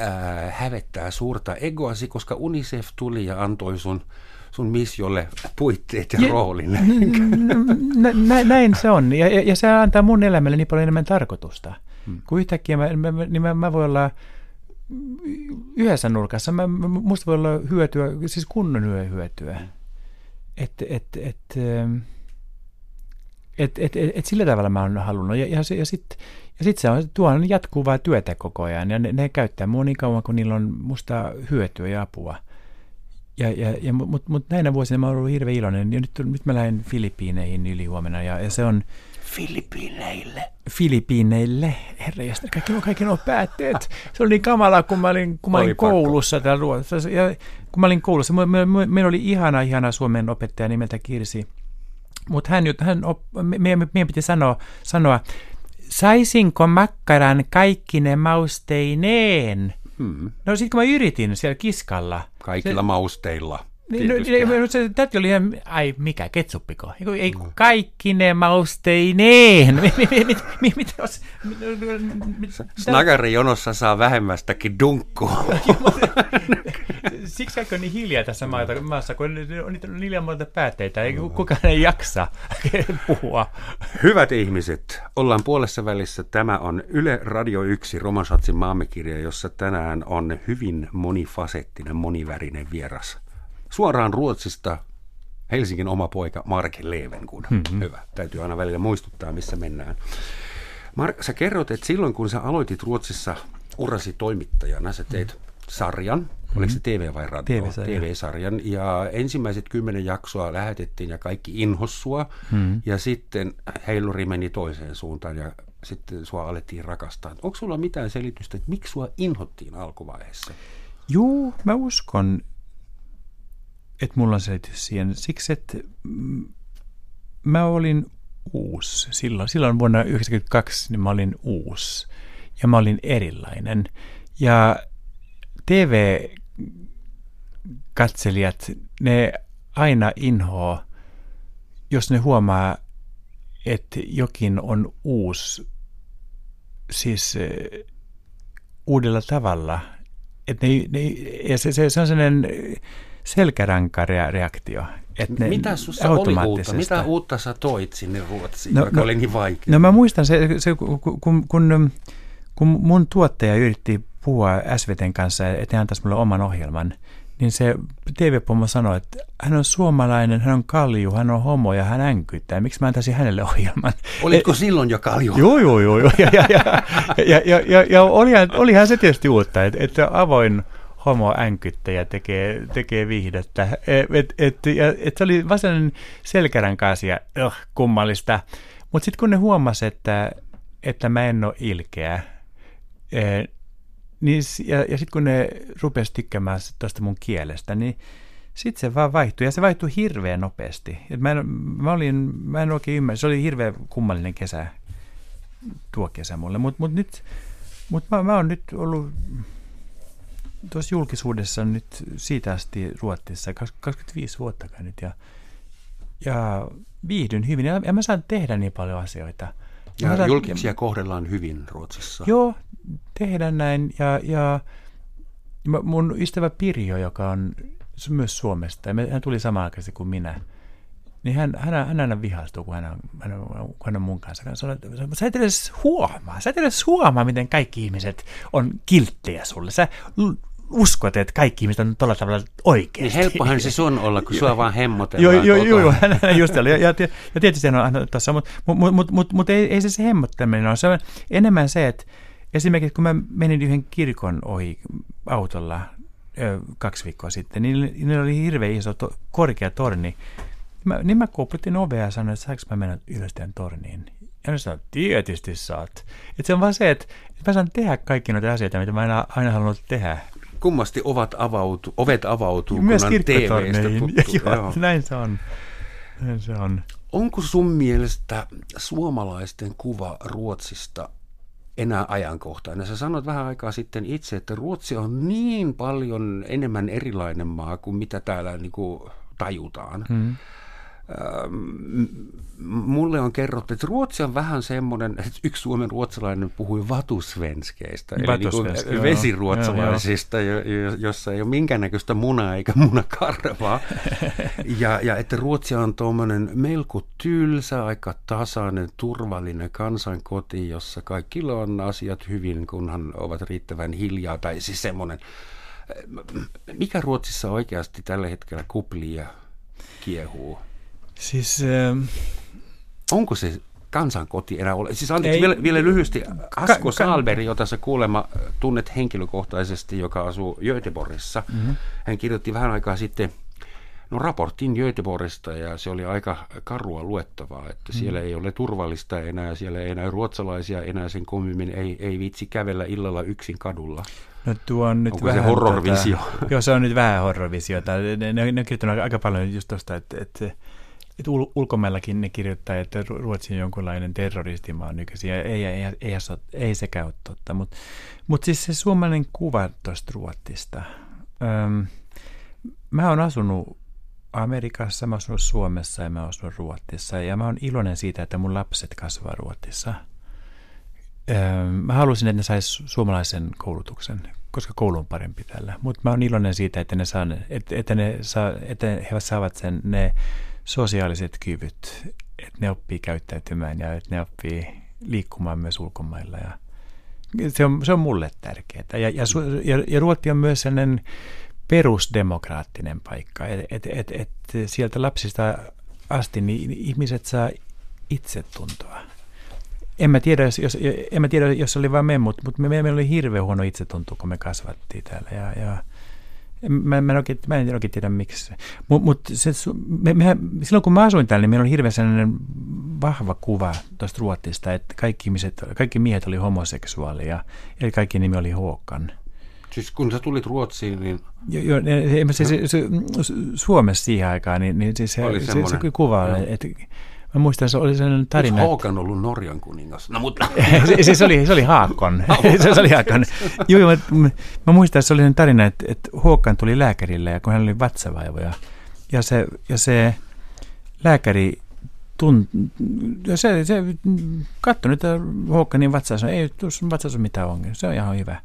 äh, hävettää suurta egoasi, koska UNICEF tuli ja antoi sun sun missiolle puitteet ja, ja roolin. Nä, näin se on. Ja, ja, ja se antaa mun elämälle niin paljon enemmän tarkoitusta. Hmm. Kun yhtäkkiä mä, mä, niin mä, mä voin olla yhdessä nurkassa, mä, musta voi olla hyötyä, siis kunnon hyötyä. Että et, et, et, et, et, et sillä tavalla mä oon halunnut. Ja, ja, ja sitten ja sit se on, tuo on jatkuvaa työtä koko ajan. Ja ne, ne käyttää mua niin kauan, kun niillä on musta hyötyä ja apua. Ja, ja, ja, Mutta mut näinä vuosina mä oon ollut hirveän iloinen. Ja nyt, nyt mä lähden Filippiineihin yli huomenna. Ja, ja se on... Filippiineille. Filippiineille. Herra, ja kaikki, kaikki nuo päätteet. Se oli niin kamalaa, kun mä olin, kun mä olin koulussa täällä Ruotsissa. Ja kun mä olin koulussa, meillä oli ihana, ihana suomen opettaja nimeltä Kirsi mutta hän, hän op, meidän, meidän piti sanoa, sanoa, saisinko makkaran kaikki ne mausteineen? Hmm. No sitten kun mä yritin siellä kiskalla. Kaikilla se, mausteilla. Niin, no, niin, se, tätä oli ihan, ai mikä, ketsuppiko? Ei, no. kaikki ne mausteineen. Mitä Snagari jonossa saa vähemmästäkin dunkkua. Siksi kaikki on niin hiljaa tässä maassa, kun on niitä liian monta päätteitä, ei kukaan ei jaksa puhua. Hyvät ihmiset, ollaan puolessa välissä. Tämä on Yle Radio 1 Romansatsin maamekirja, jossa tänään on hyvin monifasettinen, monivärinen vieras Suoraan Ruotsista Helsingin oma poika Mark Levengood. Mm-hmm. Hyvä. Täytyy aina välillä muistuttaa, missä mennään. Mark, sä kerrot, että silloin kun sä aloitit Ruotsissa urasi toimittajana, sä teit mm. sarjan, mm-hmm. oliko se TV vai radio? TV-sarjan. TV-sarjan. Ja ensimmäiset kymmenen jaksoa lähetettiin ja kaikki inhossua. Mm-hmm. Ja sitten heiluri meni toiseen suuntaan ja sitten sua alettiin rakastaa. Onko sulla mitään selitystä, että miksi sua inhottiin alkuvaiheessa? Juu, mä uskon että mulla on selitys siihen. Siksi, että mä olin uusi. Silloin, silloin vuonna 1992 niin mä olin uusi ja mä olin erilainen. Ja TV-katselijat, ne aina inhoa jos ne huomaa, että jokin on uusi, siis uudella tavalla, että ne, ne, ja se, se, se on sellainen selkärankareaktio. Että ne Mitä sinussa oli uutta? Mitä uutta sä toit sinne Ruotsiin, no, joka no, oli niin vaikea? No mä muistan, se, se, kun, kun, kun mun tuottaja yritti puhua SVTn kanssa, että hän antaisi mulle oman ohjelman, niin se TV-pomo sanoi, että hän on suomalainen, hän on kalju, hän on homo ja hän änkyttää. Miksi mä antaisin hänelle ohjelman? Olitko Et, silloin jo kalju? Joo, joo, joo. joo. Ja, ja, ja, ja, ja, ja, ja olihan, olihan se tietysti uutta, että, että avoin homo-änkyttäjä tekee, tekee viihdettä. Et, et, et, et se oli vaan sellainen selkäränkäisiä, oh, kummallista. Mutta sitten kun ne huomasi, että, että mä en ole ilkeä, e, niin, ja, ja sitten kun ne rupesi tykkäämään tuosta mun kielestä, niin sitten se vaan vaihtui, ja se vaihtui hirveän nopeasti. Et mä, en, mä, olin, mä en oikein ymmärrä, se oli hirveän kummallinen kesä, tuo kesä mulle, mutta mut nyt, mut mä, mä oon nyt ollut tuossa julkisuudessa nyt siitä asti Ruotsissa 25 vuotta nyt ja, ja viihdyn hyvin ja, ja mä saan tehdä niin paljon asioita. Ja saan, julkisia kohdellaan hyvin Ruotsissa. Joo, tehdään näin ja, ja mun ystävä Pirjo, joka on myös Suomesta, ja hän tuli samaan aikaan kuin minä, niin hän, hän, hän aina vihastuu, kun hän on, hän on, kun hän on mun kanssa. Sanoo, sä et edes huomaa, sä et edes huomaa, miten kaikki ihmiset on kilttejä sulle. Sä uskot, että kaikki ihmiset on tuolla tavalla oikeasti. Niin helppohan se sun olla, kun sua vaan hemmotellaan Joo, joo, joo, hän just oli. Ja, ja, ja tietysti hän on tuossa, mutta mut, mut, mut, mut ei, ei se se hemmotteleminen ole. Se on enemmän se, että esimerkiksi kun mä menin yhden kirkon ohi autolla ö, kaksi viikkoa sitten, niin niillä oli hirveän iso to, korkea torni. Mä, niin mä koputin ovea ja sanoin, että saanko mä mennä ylös tämän torniin. Ja ne sanoi, tietysti saat. Et se on vaan se, että, mä saan tehdä kaikki noita asioita, mitä mä en aina halunnut tehdä kummasti ovat avautu, ovet avautuu, Myös kun on TVstä Joo, Joo. Näin se on. Näin se on. Onko sun mielestä suomalaisten kuva Ruotsista enää ajankohtainen? Sä sanoit vähän aikaa sitten itse, että Ruotsi on niin paljon enemmän erilainen maa kuin mitä täällä niin kuin tajutaan. Hmm. Mulle on kerrottu, että Ruotsi on vähän semmoinen, että yksi Suomen ruotsalainen puhui vatusvenskeistä, eli niin vesiruotsalaisista, joo, joo. jossa ei ole minkäännäköistä munaa eikä munakarvaa. ja, ja että Ruotsi on tuommoinen melko tylsä, aika tasainen, turvallinen kansankoti, jossa kaikilla on asiat hyvin, kunhan ovat riittävän hiljaa, tai siis semmoinen, mikä Ruotsissa oikeasti tällä hetkellä kuplii ja kiehuu? Siis... Äh, Onko se kansankoti enää ole? Siis anteeksi, vielä, vielä lyhyesti. Asko ka- Salberg, jota sä kuulemma tunnet henkilökohtaisesti, joka asuu Göteborgissa. Mm-hmm. Hän kirjoitti vähän aikaa sitten no, raportin Göteborgista ja se oli aika karua luettavaa, että mm-hmm. siellä ei ole turvallista enää, siellä ei enää ruotsalaisia enää sen kummemmin ei, ei vitsi kävellä illalla yksin kadulla. No tuo on nyt Onko vähän... se horrorvisio? Tota, joo, se on nyt vähän horrorvisiota. Ne, ne, ne on kirjoittanut aika paljon just tuosta, että, että että ul- ulkomaillakin ne kirjoittaa, että Ruotsi on jonkunlainen terroristimaa nykyisin, ei, ei, ei, ei, ei sekään ole totta. Mutta mut siis se suomalainen kuva tuosta Ruotsista. Öm, mä oon asunut Amerikassa, mä oon asunut Suomessa ja mä oon asunut Ruotsissa, ja mä oon iloinen siitä, että mun lapset kasvaa Ruotsissa. Öm, mä halusin, että ne sais suomalaisen koulutuksen, koska koulu on parempi tällä. Mutta mä oon iloinen siitä, että ne, saa, että, että, ne saa, että he saavat sen, ne sosiaaliset kyvyt, että ne oppii käyttäytymään ja että ne oppii liikkumaan myös ulkomailla. Ja se, on, se on mulle tärkeää. Ja, ja, ja, ja Ruotti on myös sellainen perusdemokraattinen paikka, että et, et, et sieltä lapsista asti niin ihmiset saa itsetuntoa. En mä tiedä, jos, en mä tiedä, jos oli vain me, mutta, mutta me, meillä oli hirveän huono itsetunto, kun me kasvattiin täällä. Ja, ja, Mä, mä, en oikein, mä en oikein tiedä miksi. Mutta mut se, me, me, silloin kun mä asuin täällä, niin meillä oli hirveän sellainen vahva kuva tuosta Ruotsista, että kaikki, ihmiset, kaikki miehet oli homoseksuaalia, eli kaikki nimi oli Håkan. Siis kun sä tulit Ruotsiin, niin... Joo, jo, se, se, se, Suomessa siihen aikaan, niin, niin siis se, se, se, se kuva, että Mä muistan, se oli sellainen tarina. Onko Håkan ollut Norjan kuningas? No, mutta... se, se, se, oli, se oli Haakon. se, oli Haakon. Joo, mä, mä muistan, se oli sellainen tarina, että, että Håkan tuli lääkärille ja kun hän oli vatsavaivoja. Ja se, ja se lääkäri tunt, se, se katsoi nyt Håkanin vatsaa, ei tuossa vatsassa mitään ongelmia, se on ihan hyvä.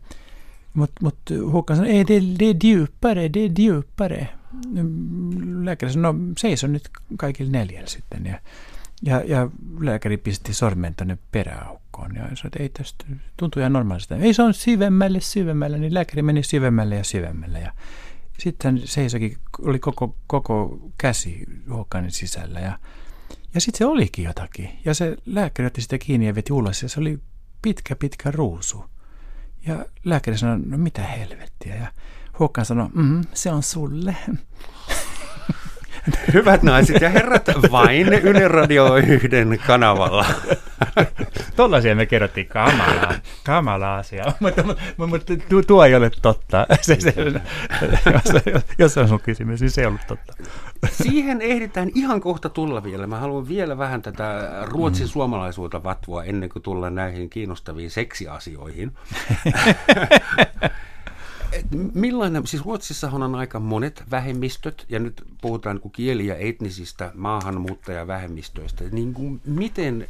Mutta mut Håkan sanoi, ei, det, det är djupare, det är djupare. Lääkäri sanoi, no seiso nyt kaikille neljällä sitten. Ja, ja, ja lääkäri pisti sormen tuonne peräaukkoon. Ja sanoi, että ei tästä, tuntuu ihan normaalista. Ei se on syvemmälle, syvemmälle. Niin lääkäri meni syvemmälle ja syvemmälle. Ja sitten seisokin, oli koko, koko käsi Håkanin sisällä. Ja, ja sitten se olikin jotakin. Ja se lääkäri otti sitä kiinni ja veti ulos. Ja se oli pitkä, pitkä ruusu. Ja lääkäri sanoi, no mitä helvettiä. Ja Håkan sanoi, mm, se on sulle. Hyvät naiset ja herrat, vain Yle Radio yhden kanavalla. Tuollaisia me kerrottiin kamalaa, kamalaa asiaa, mutta, mutta, mutta tuo ei ole totta. Se, se, jos, jos on sun kysymys, niin se ei ollut totta. Siihen ehditään ihan kohta tulla vielä. Mä haluan vielä vähän tätä ruotsin mm. suomalaisuutta vatvoa ennen kuin tullaan näihin kiinnostaviin seksiasioihin. Millainen, siis Ruotsissahan on aika monet vähemmistöt, ja nyt puhutaan niin kieli- ja etnisistä maahanmuuttajavähemmistöistä, niin kuin miten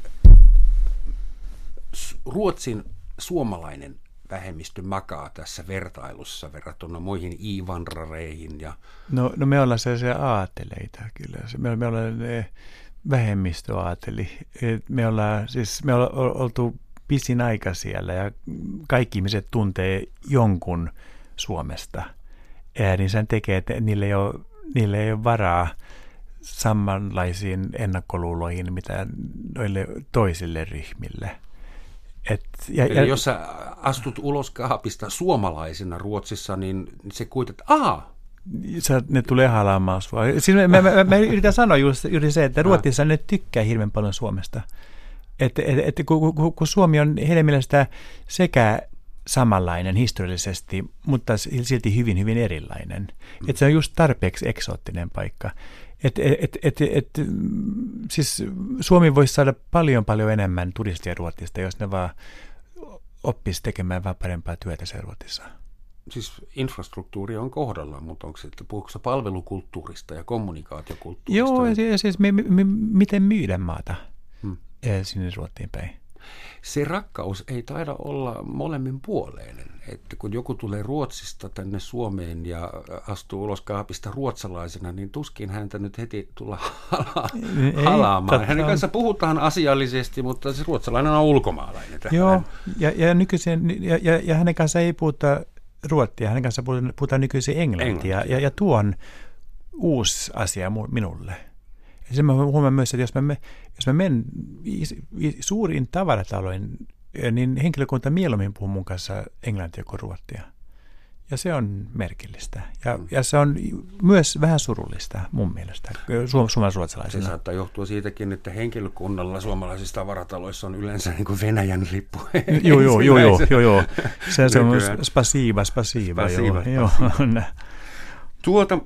Ruotsin suomalainen vähemmistö makaa tässä vertailussa verrattuna muihin ivanrareihin? Ja... No, no me ollaan sellaisia aateleita kyllä. Me, me ollaan vähemmistöaateli. Me ollaan, siis me ollaan oltu pisin aika siellä ja kaikki ihmiset tuntee jonkun – Suomesta, niin sen tekee, että niille ei ole, niille ei ole varaa samanlaisiin ennakkoluuloihin, mitä noille toisille ryhmille. Et, ja, Eli ja, jos sä astut ulos kaapista suomalaisena Ruotsissa, niin se kuitenkin, aha, Sä, ne tulee halaamaan sua. Siis mä, mä, mä, mä yritän sanoa just, juuri se, että Ruotsissa ne tykkää hirveän paljon Suomesta. Että et, et, kun, kun, kun Suomi on heidän mielestä sekä samanlainen historiallisesti, mutta silti hyvin, hyvin erilainen. Mm. Että se on just tarpeeksi eksoottinen paikka. Et, et, et, et, siis Suomi voisi saada paljon, paljon enemmän turistia Ruotsista, jos ne vaan oppisi tekemään vähän parempaa työtä se Ruotsissa. Siis infrastruktuuri on kohdalla, mutta onko se, että puhuuko palvelukulttuurista ja kommunikaatiokulttuurista? Joo, ja siis me, me, me, miten myydä maata hmm. sinne Ruottiin päin se rakkaus ei taida olla molemmin puoleinen. Että kun joku tulee Ruotsista tänne Suomeen ja astuu ulos kaapista ruotsalaisena, niin tuskin häntä nyt heti tulla halaamaan. Ei, Hänen kanssa puhutaan asiallisesti, mutta se ruotsalainen on ulkomaalainen. Joo, ja, ja, nykyisin, ja, ja, ja hänen kanssa ei puhuta ruottia, hänen kanssa puhutaan, nykyisin englantia, englantia. Ja, ja tuo on uusi asia minulle. Ja sen mä huomaan myös, että jos mä, me, jos mä menen suuriin tavarataloihin, niin henkilökunta mieluummin puhuu mun kanssa englantia kuin ruottia. Ja se on merkillistä. Ja, mm. ja se on myös vähän surullista mun mielestä suom-. Se saattaa johtua siitäkin, että henkilökunnalla suomalaisissa tavarataloissa on yleensä niin kuin Venäjän lippu. joo, joo, joo, joo, joo, joo. Se, se on spasiiva, spasiiva. spasiiva, joo, spasiiva. Joo. Tuota,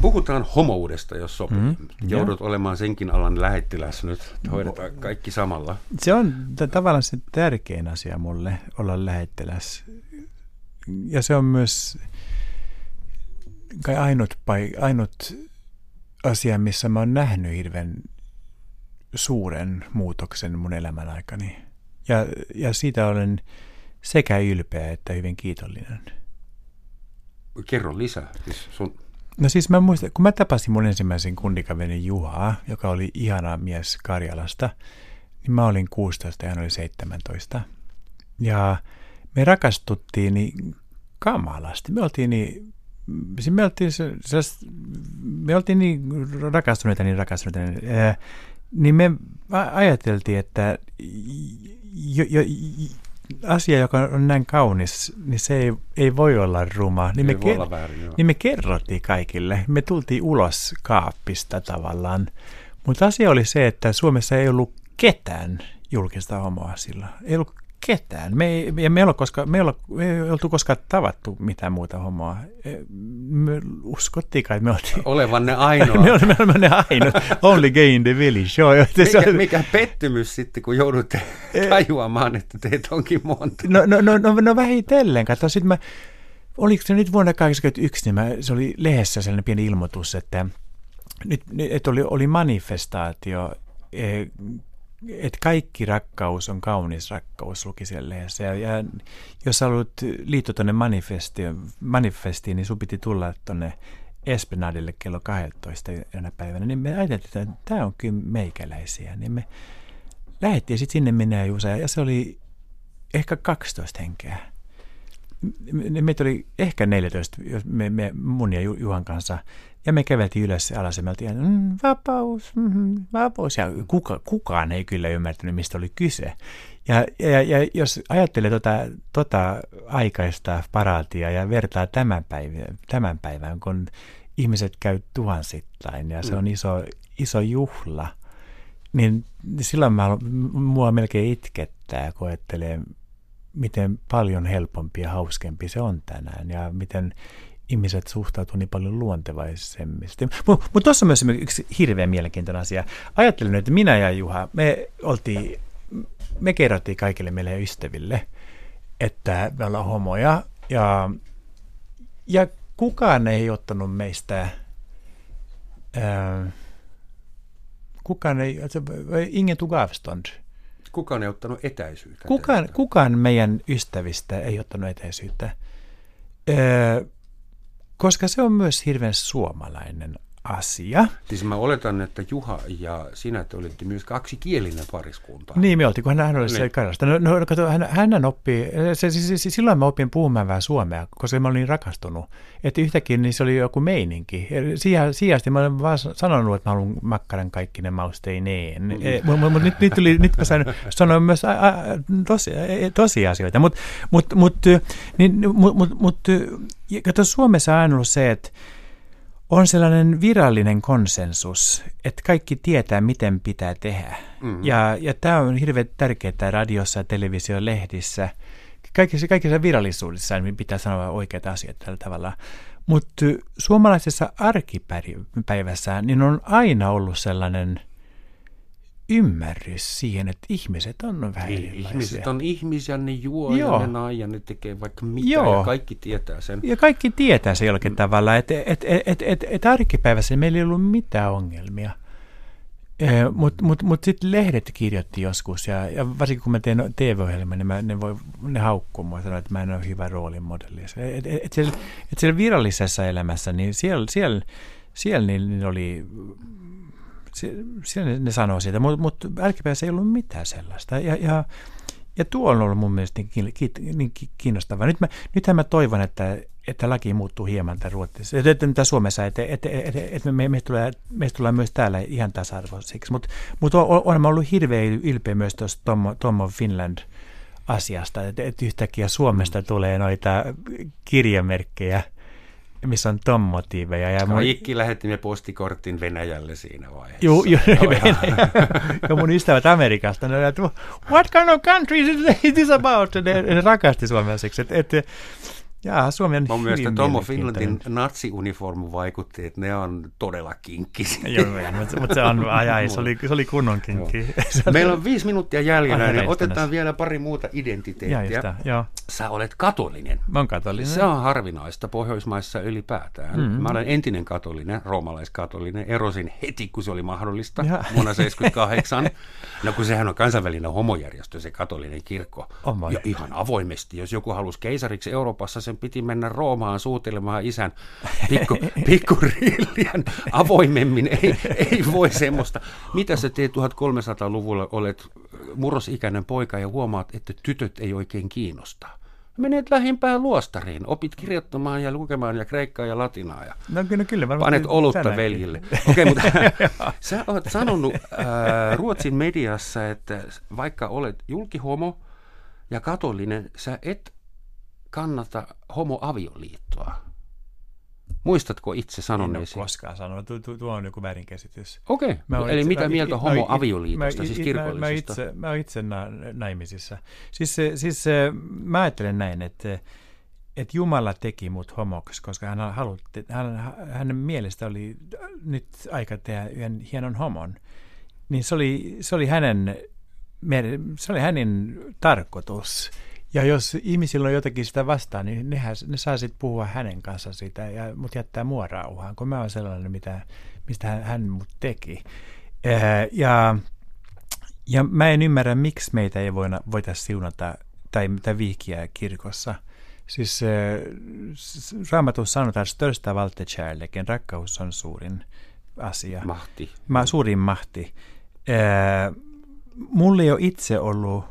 Puhutaan homoudesta, jos sopii. Mm, Joudut jo. olemaan senkin alan lähettiläs nyt, hoidetaan kaikki samalla. Se on t- tavallaan se tärkein asia mulle, olla lähettiläs. Ja se on myös kai ainut, pai, ainut asia, missä mä oon nähnyt hirveän suuren muutoksen mun elämän aikani. Ja, ja siitä olen sekä ylpeä että hyvin kiitollinen. Kerro lisää. Siis sun No siis mä muistan, kun mä tapasin mun ensimmäisen kundikaverin Juhaa, joka oli ihana mies Karjalasta, niin mä olin 16 ja hän oli 17. Ja me rakastuttiin niin kamalasti. Me oltiin niin, siis me oltiin, me oltiin niin rakastuneita, niin rakastuneita. Niin, niin me ajateltiin, että jo, jo, asia, joka on näin kaunis, niin se ei, ei voi olla ruma. Niin, ei me, ker- väärin, niin me kerrottiin kaikille. Me tultiin ulos kaappista tavallaan. Mutta asia oli se, että Suomessa ei ollut ketään julkista homoa sillä. Ei ollut ketään. Me ei, ja me ei, ole koska, me ei, ole, me ei oltu koskaan tavattu mitään muuta homoa. E, me uskottiin kai, me oltiin... Olevan ne ainoa. me olemme ne ainoa. Only gay in the village. Joo, mikä, mikä pettymys sitten, kun joudutte e- tajuamaan, että teitä onkin monta. No, no, no, no, no vähitellen. Katso, sitten mä, oliko se nyt vuonna 1981, niin mä, se oli lehdessä sellainen pieni ilmoitus, että nyt että oli, oli manifestaatio että kaikki rakkaus on kaunis rakkaus, luki lehdessä. Ja, ja jos haluat liittyä tuonne manifestiin, niin sun piti tulla tuonne Esplanadille kello 12 yönä päivänä, niin me ajateltiin, että tämä on kyllä meikäläisiä. Niin me lähdettiin sitten sinne minä ja Jusa, ja se oli ehkä 12 henkeä. Meitä oli ehkä 14, me, me, mun ja Juhan kanssa, ja me käveltiin ylös alas ja me oltiin, mm, vapaus, mm, vapaus. Ja kuka, kukaan ei kyllä ymmärtänyt, mistä oli kyse. Ja, ja, ja jos ajattelee tota, tota aikaista paraatia ja vertaa tämän päivän, tämän päivän, kun ihmiset käy tuhansittain ja se on mm. iso, iso juhla, niin silloin mä, mua melkein itkettää, kun ajattelee, miten paljon helpompi ja hauskempi se on tänään ja miten ihmiset suhtautuu niin paljon luontevaisemmin. Mutta mut tuossa on myös yksi hirveän mielenkiintoinen asia. Ajattelin, että minä ja Juha, me oltiin, me kerrottiin kaikille meille ystäville, että me ollaan homoja ja, ja kukaan ei ottanut meistä, ää, kukaan ei, ingen tog avstånd. Kukaan ei ottanut etäisyyttä. Kukaan, kukaan meidän ystävistä ei ottanut etäisyyttä. Ää, koska se on myös hirveän suomalainen asia. Siis mä oletan, että Juha ja sinä te olitte myös kaksi kielinen pariskunta. Niin me oltiin, kun hän oli niin. Karjalasta. No, no kato, hän, hän oppii, se, siis, siis, silloin mä opin puhumaan vähän suomea, koska mä olin niin rakastunut. Että yhtäkkiä niin se oli joku meininki. Sijasti mä olen vaan sanonut, että mä haluan makkaran kaikki ne mausteineen. Mm. E, Mutta nyt, nyt, tuli, nyt mä sain sanoa myös a, a, tosi, e, tosiasioita. Mutta mut, mut, niin, mut, mut, mut, kato, Suomessa on ollut se, että on sellainen virallinen konsensus, että kaikki tietää, miten pitää tehdä. Mm-hmm. Ja, ja tämä on hirveän tärkeää radiossa, televisio, lehdissä. Kaikissa, kaikissa virallisuudessa niin pitää sanoa oikeat asiat tällä tavalla. Mutta suomalaisessa arkipäivässä niin on aina ollut sellainen – ymmärrys siihen, että ihmiset on vähän erilaisia. Ihmiset on ihmisiä, ne juo Joo. ja ne nai ja ne tekee vaikka mitä Joo. ja kaikki tietää sen. Ja kaikki tietää se jollakin mm. tavalla, että et, et, et, et, et arkipäivässä meillä ei ollut mitään ongelmia. Eh, Mutta mut, mut sitten lehdet kirjoitti joskus, ja, ja varsinkin kun mä teen TV-ohjelman, niin mä, ne, voi, ne haukkuu mua sanoa, että mä en ole hyvä roolimodelli. Et, et, et, siellä, et siellä virallisessa elämässä, niin siellä, siellä, siellä niin, niin oli siellä ne, ne sanoo siitä, mutta mut älkipäässä ei ollut mitään sellaista. Ja, ja, ja tuo on ollut mun mielestä niin, niin kiinnostavaa. Nyt mä, nythän mä toivon, että, että laki muuttuu hieman tämän Ruotsissa, että, että Suomessa, että, että, että, että me, meistä, tulee, meistä tulee myös täällä ihan tasa-arvoisiksi. Mutta mut on, on mä ollut hirveän ylpeä myös tuosta Tom, Tom of Finland asiasta, että, että yhtäkkiä Suomesta tulee noita kirjamerkkejä – missä on ton motiiveja. Ja Kaikki mun... lähetimme postikortin Venäjälle siinä vaiheessa. Joo, jo, Venäjä. ja mun ystävät Amerikasta, ne että what kind of country is this about? Ne, ne rakasti suomalaiseksi. Että, että Jaa, Suomi on Mun mielestä Tomo Finlandin natsiuniformu vaikutti, että ne on todella kinkkisiä. Joo, mutta, mutta se, on, ajai, se, oli, se oli kunnon kinkki. Meillä on viisi minuuttia jäljellä, niin otetaan vielä pari muuta identiteettiä. Joo. Sä olet katolinen. Mä oon katolinen. Se on harvinaista Pohjoismaissa ylipäätään. Mm-hmm. Mä olen entinen katolinen, roomalaiskatolinen. Erosin heti, kun se oli mahdollista, ja. vuonna 78. no kun sehän on kansainvälinen homojärjestö, se katolinen kirkko. Oh ja ihan avoimesti, jos joku halusi keisariksi Euroopassa, sen piti mennä Roomaan suutelemaan isän pikku, pikkurillien avoimemmin. Ei, ei voi semmoista. Mitä sä teet 1300-luvulla, olet murrosikäinen poika ja huomaat, että tytöt ei oikein kiinnosta. Menet lähimpään luostariin, opit kirjoittamaan ja lukemaan ja kreikkaa ja latinaa ja no, kyllä, kyllä, panet olutta tänään. veljille. Okei, okay, mutta sä oot sanonut äh, Ruotsin mediassa, että vaikka olet julkihomo ja katolinen, sä et kannata homoavioliittoa. Muistatko itse sanoneesi? En ole koskaan sanonut. Tuo, tuo, on joku väärinkäsitys. Okei. Okay. Eli itse, mitä mieltä homoavioliitosta, mä, siis kirkollisesta? Mä, mä, itse, mä olen itse na, naimisissa. Siis, siis mä ajattelen näin, että, että Jumala teki mut homoksi, koska hän halutti, hän, hänen mielestä oli nyt aika tehdä yhden hienon homon. Niin se oli, se oli hänen, se oli hänen tarkoitus. Ja jos ihmisillä on jotakin sitä vastaan, niin nehän, ne saa sitten puhua hänen kanssa sitä, ja, mutta jättää mua rauhaan, kun mä oon sellainen, mitä, mistä hän, hän mut teki. Ja, Ja mä en ymmärrä, miksi meitä ei voida, voita siunata tai, tai vihkiä kirkossa. Siis äh, raamatussa sanotaan, että största valtekärleken, rakkaus on suurin asia. Mahti. Ma, suurin mahti. Äh, mulla ei ole itse ollut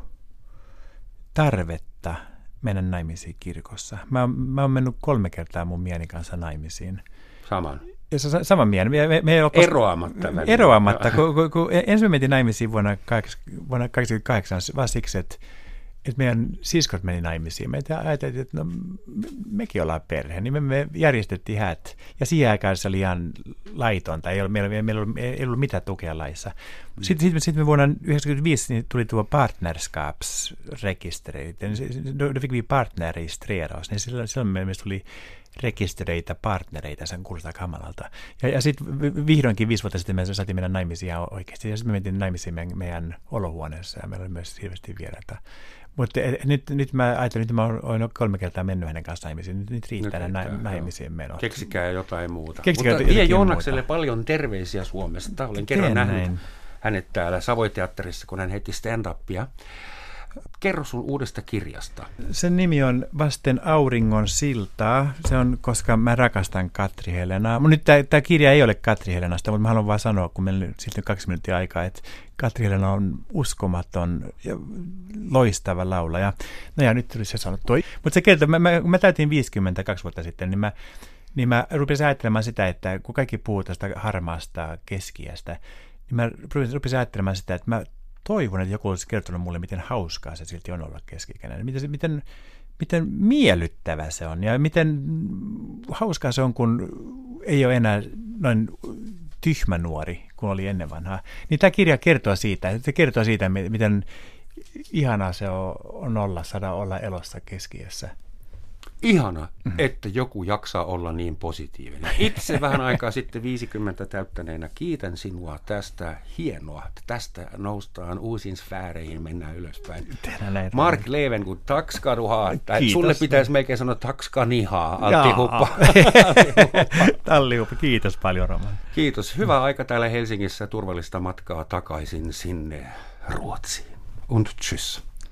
tarvetta mennä naimisiin kirkossa. Mä, mä oon mennyt kolme kertaa mun mieni kanssa naimisiin. Saman. Ja se, sama mieli. Me, me, me eroamatta. Eroamatta. Kun, kun, kun ensin mentiin naimisiin vuonna, vuonna 1988, vaan siksi, että että meidän siskot meni naimisiin. Me ajateltiin, että no, mekin ollaan perhe, niin me, me järjestettiin häät. Ja siihen aikaan se oli ihan laitonta, ei ollut, meillä, meillä ollut, ei ollut mitään tukea laissa. Mm. Sitten, sitten, sitten me vuonna 1995 niin tuli tuo partnerskapsrekisteri. Då fick vi partnerregistrera. Niin silloin, silloin meillä tuli rekistereitä partnereita, sen kuulostaa kamalalta. Ja, ja sitten vihdoinkin viisi vuotta sitten me saatiin mennä naimisiin oikeasti. Ja sitten me mentiin naimisiin meidän, meidän olohuoneessa ja meillä oli myös hirveästi vieraita. Mutta nyt, nyt mä ajattelin, että mä olen kolme kertaa mennyt hänen kanssaan naimisiin. Nyt, nyt riittää nyt riittää, naimisiin menot. Keksikää jotain muuta. Keksikää Mutta vie Joonakselle muuta. paljon terveisiä Suomesta. Olen kerran nähnyt näin. hänet täällä Savoiteatterissa, kun hän heitti stand-upia. Kerro sun uudesta kirjasta. Sen nimi on Vasten auringon siltaa. Se on, koska mä rakastan Katri Helenaa. Mun nyt tämä kirja ei ole Katri Helenasta, mutta mä haluan vaan sanoa, kun meillä sitten kaksi minuuttia aikaa, että Katri Helena on uskomaton ja loistava laulaja. No ja nyt tuli se sanottu. Mutta se kertoo, mä, mä, mä täytin 52 vuotta sitten, niin mä, niin mä rupesin ajattelemaan sitä, että kun kaikki puhuu tästä harmaasta keskiästä, niin mä rupesin ajattelemaan sitä, että mä toivon, että joku olisi kertonut mulle, miten hauskaa se silti on olla keskikäinen. Miten, miten, miten miellyttävä se on ja miten hauskaa se on, kun ei ole enää noin tyhmä nuori, kun oli ennen vanhaa. Niin tämä kirja kertoo siitä, se kertoo siitä, miten ihanaa se on olla, saada olla elossa keskiössä. Ihana, mm-hmm. että joku jaksaa olla niin positiivinen. Itse vähän aikaa sitten 50 täyttäneenä kiitän sinua tästä hienoa. Tästä noustaan uusiin sfääreihin, mennään ylöspäin. Mark Leven, kun takskaduhaa. Sulle pitäisi melkein sanoa takskanihaa, altihuppa. Tallihuppa, kiitos paljon Roman. Kiitos. Hyvää aika täällä Helsingissä. Turvallista matkaa takaisin sinne Ruotsiin. Und tschüss.